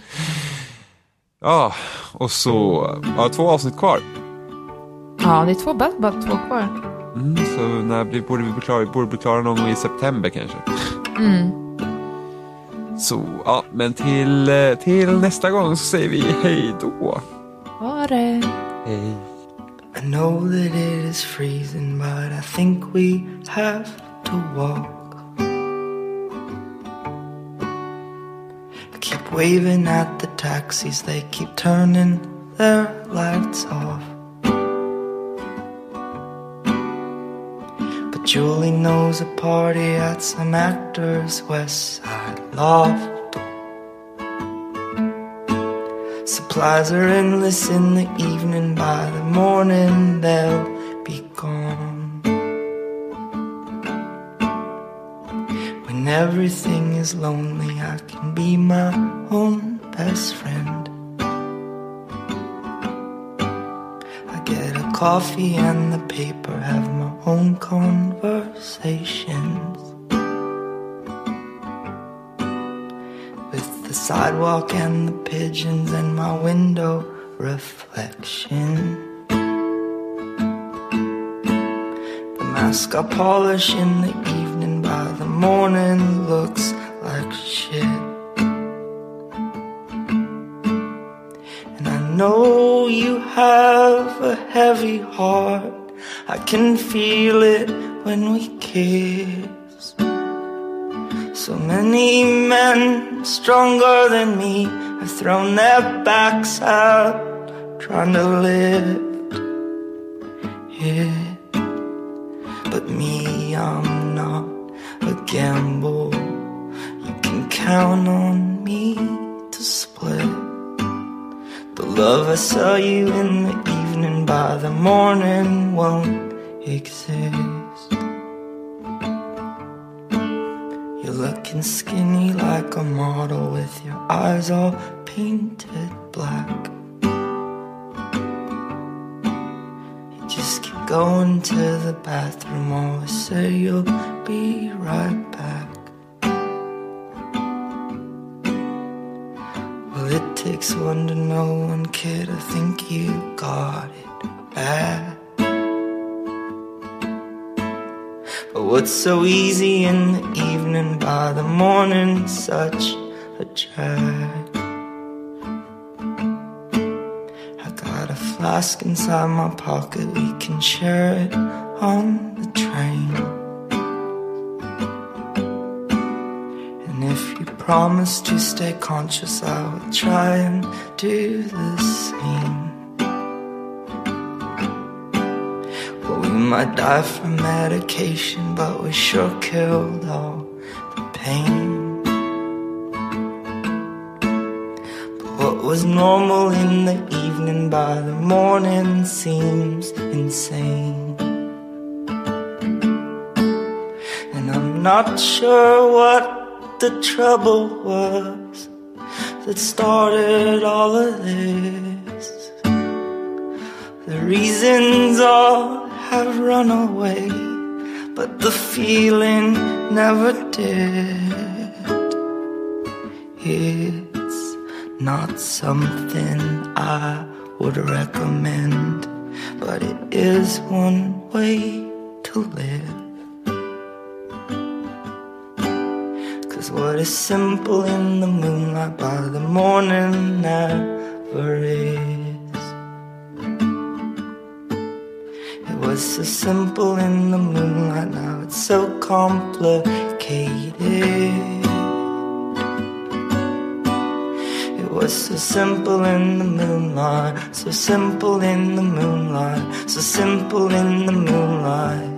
Ja, och så, ja, två avsnitt kvar. Ja, det är två, bara, bara två kvar. Mm, så när blir, borde vi bli klara? Vi borde bli klara någon gång i september kanske. Mm. Så, ja, men till, eh, till nästa gång så säger vi hej då. Ha det. Hej. I know that it is freezing, but I think we have to walk. Waving at the taxis, they keep turning their lights off. But Julie knows a party at some actor's West Side loft. Supplies are endless in the evening, by the morning they'll be gone. When everything is lonely, I can be my own best friend. I get a coffee and the paper, have my own conversations. With the sidewalk and the pigeons and my window reflection. The mask I polish in the evening morning looks like shit. And I know you have a heavy heart. I can feel it when we kiss. So many men stronger than me have thrown their backs out trying to lift it. But me, I'm not gamble. You can count on me to split. The love I saw you in the evening by the morning won't exist. You're looking skinny like a model with your eyes all painted black. Going to the bathroom, always say you'll be right back. Well, it takes one to know one, kid. I think you got it bad. But what's so easy in the evening by the morning, such a drag. Flask inside my pocket, we can share it on the train. And if you promise to stay conscious, I will try and do the same. Well, we might die from medication, but we sure killed all the pain. Was normal in the evening by the morning seems insane. And I'm not sure what the trouble was that started all of this. The reasons all have run away, but the feeling never did. It's not something I would recommend, but it is one way to live. Cause what is simple in the moonlight by the morning never is. It was so simple in the moonlight, now it's so complicated. Was so simple in the moonlight, so simple in the moonlight, so simple in the moonlight.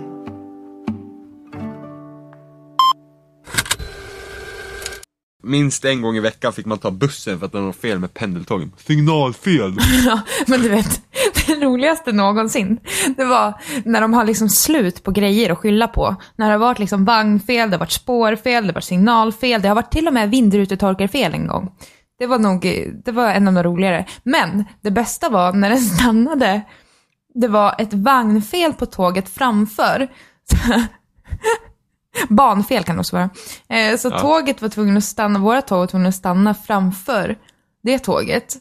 Minst en gång i veckan fick man ta bussen för att det var något fel med pendeltågen. Signalfel! Ja, men du vet, det roligaste någonsin, det var när de har liksom slut på grejer att skylla på. När det har varit liksom vagnfel, det har varit spårfel, det har varit signalfel, det har varit till och med vindrutetorkarfel en gång. Det var nog, det var en av de roligare. Men det bästa var när den stannade, det var ett vagnfel på tåget framför. Banfel kan det också vara. Eh, så Ja. tåget var tvungen att stanna, våra tåg var tvungna att stanna framför det tåget.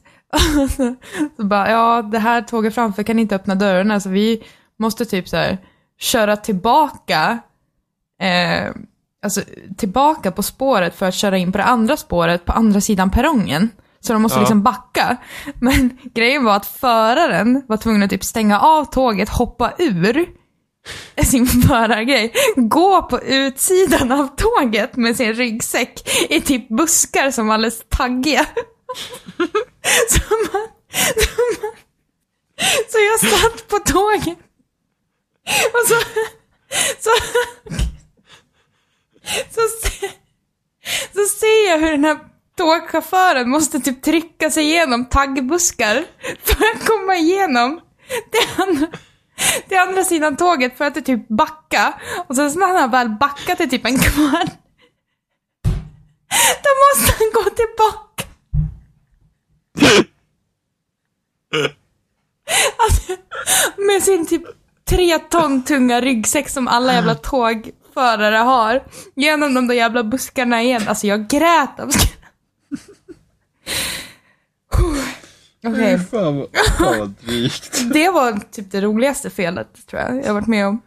så bara, ja det här tåget framför kan inte öppna dörrarna så vi måste typ så här köra tillbaka, eh, alltså tillbaka på spåret för att köra in på det andra spåret på andra sidan perrongen. Så de måste Ja. liksom backa. Men grejen var att föraren var tvungen att typ stänga av tåget, hoppa ur sin förargrej, gå på utsidan av tåget med sin ryggsäck i typ buskar som var alldeles taggiga. så, man, så, man, så jag satt på tåget och så, så, så, se, så ser jag hur den här tågchauffören måste typ trycka sig igenom taggbuskar för att komma igenom det andra, till andra sidan tåget för att det typ backa. Och sen när han väl backat i typ en kvart, då måste han gå tillbaka. Alltså, med sin typ tre ton tunga ryggsäck som alla jävla tåg tågförare har. Genom de där jävla buskarna igen. Alltså jag grät av skratt. Okej. Vad, fan vad drygt. Det var typ det roligaste felet tror jag jag varit med om.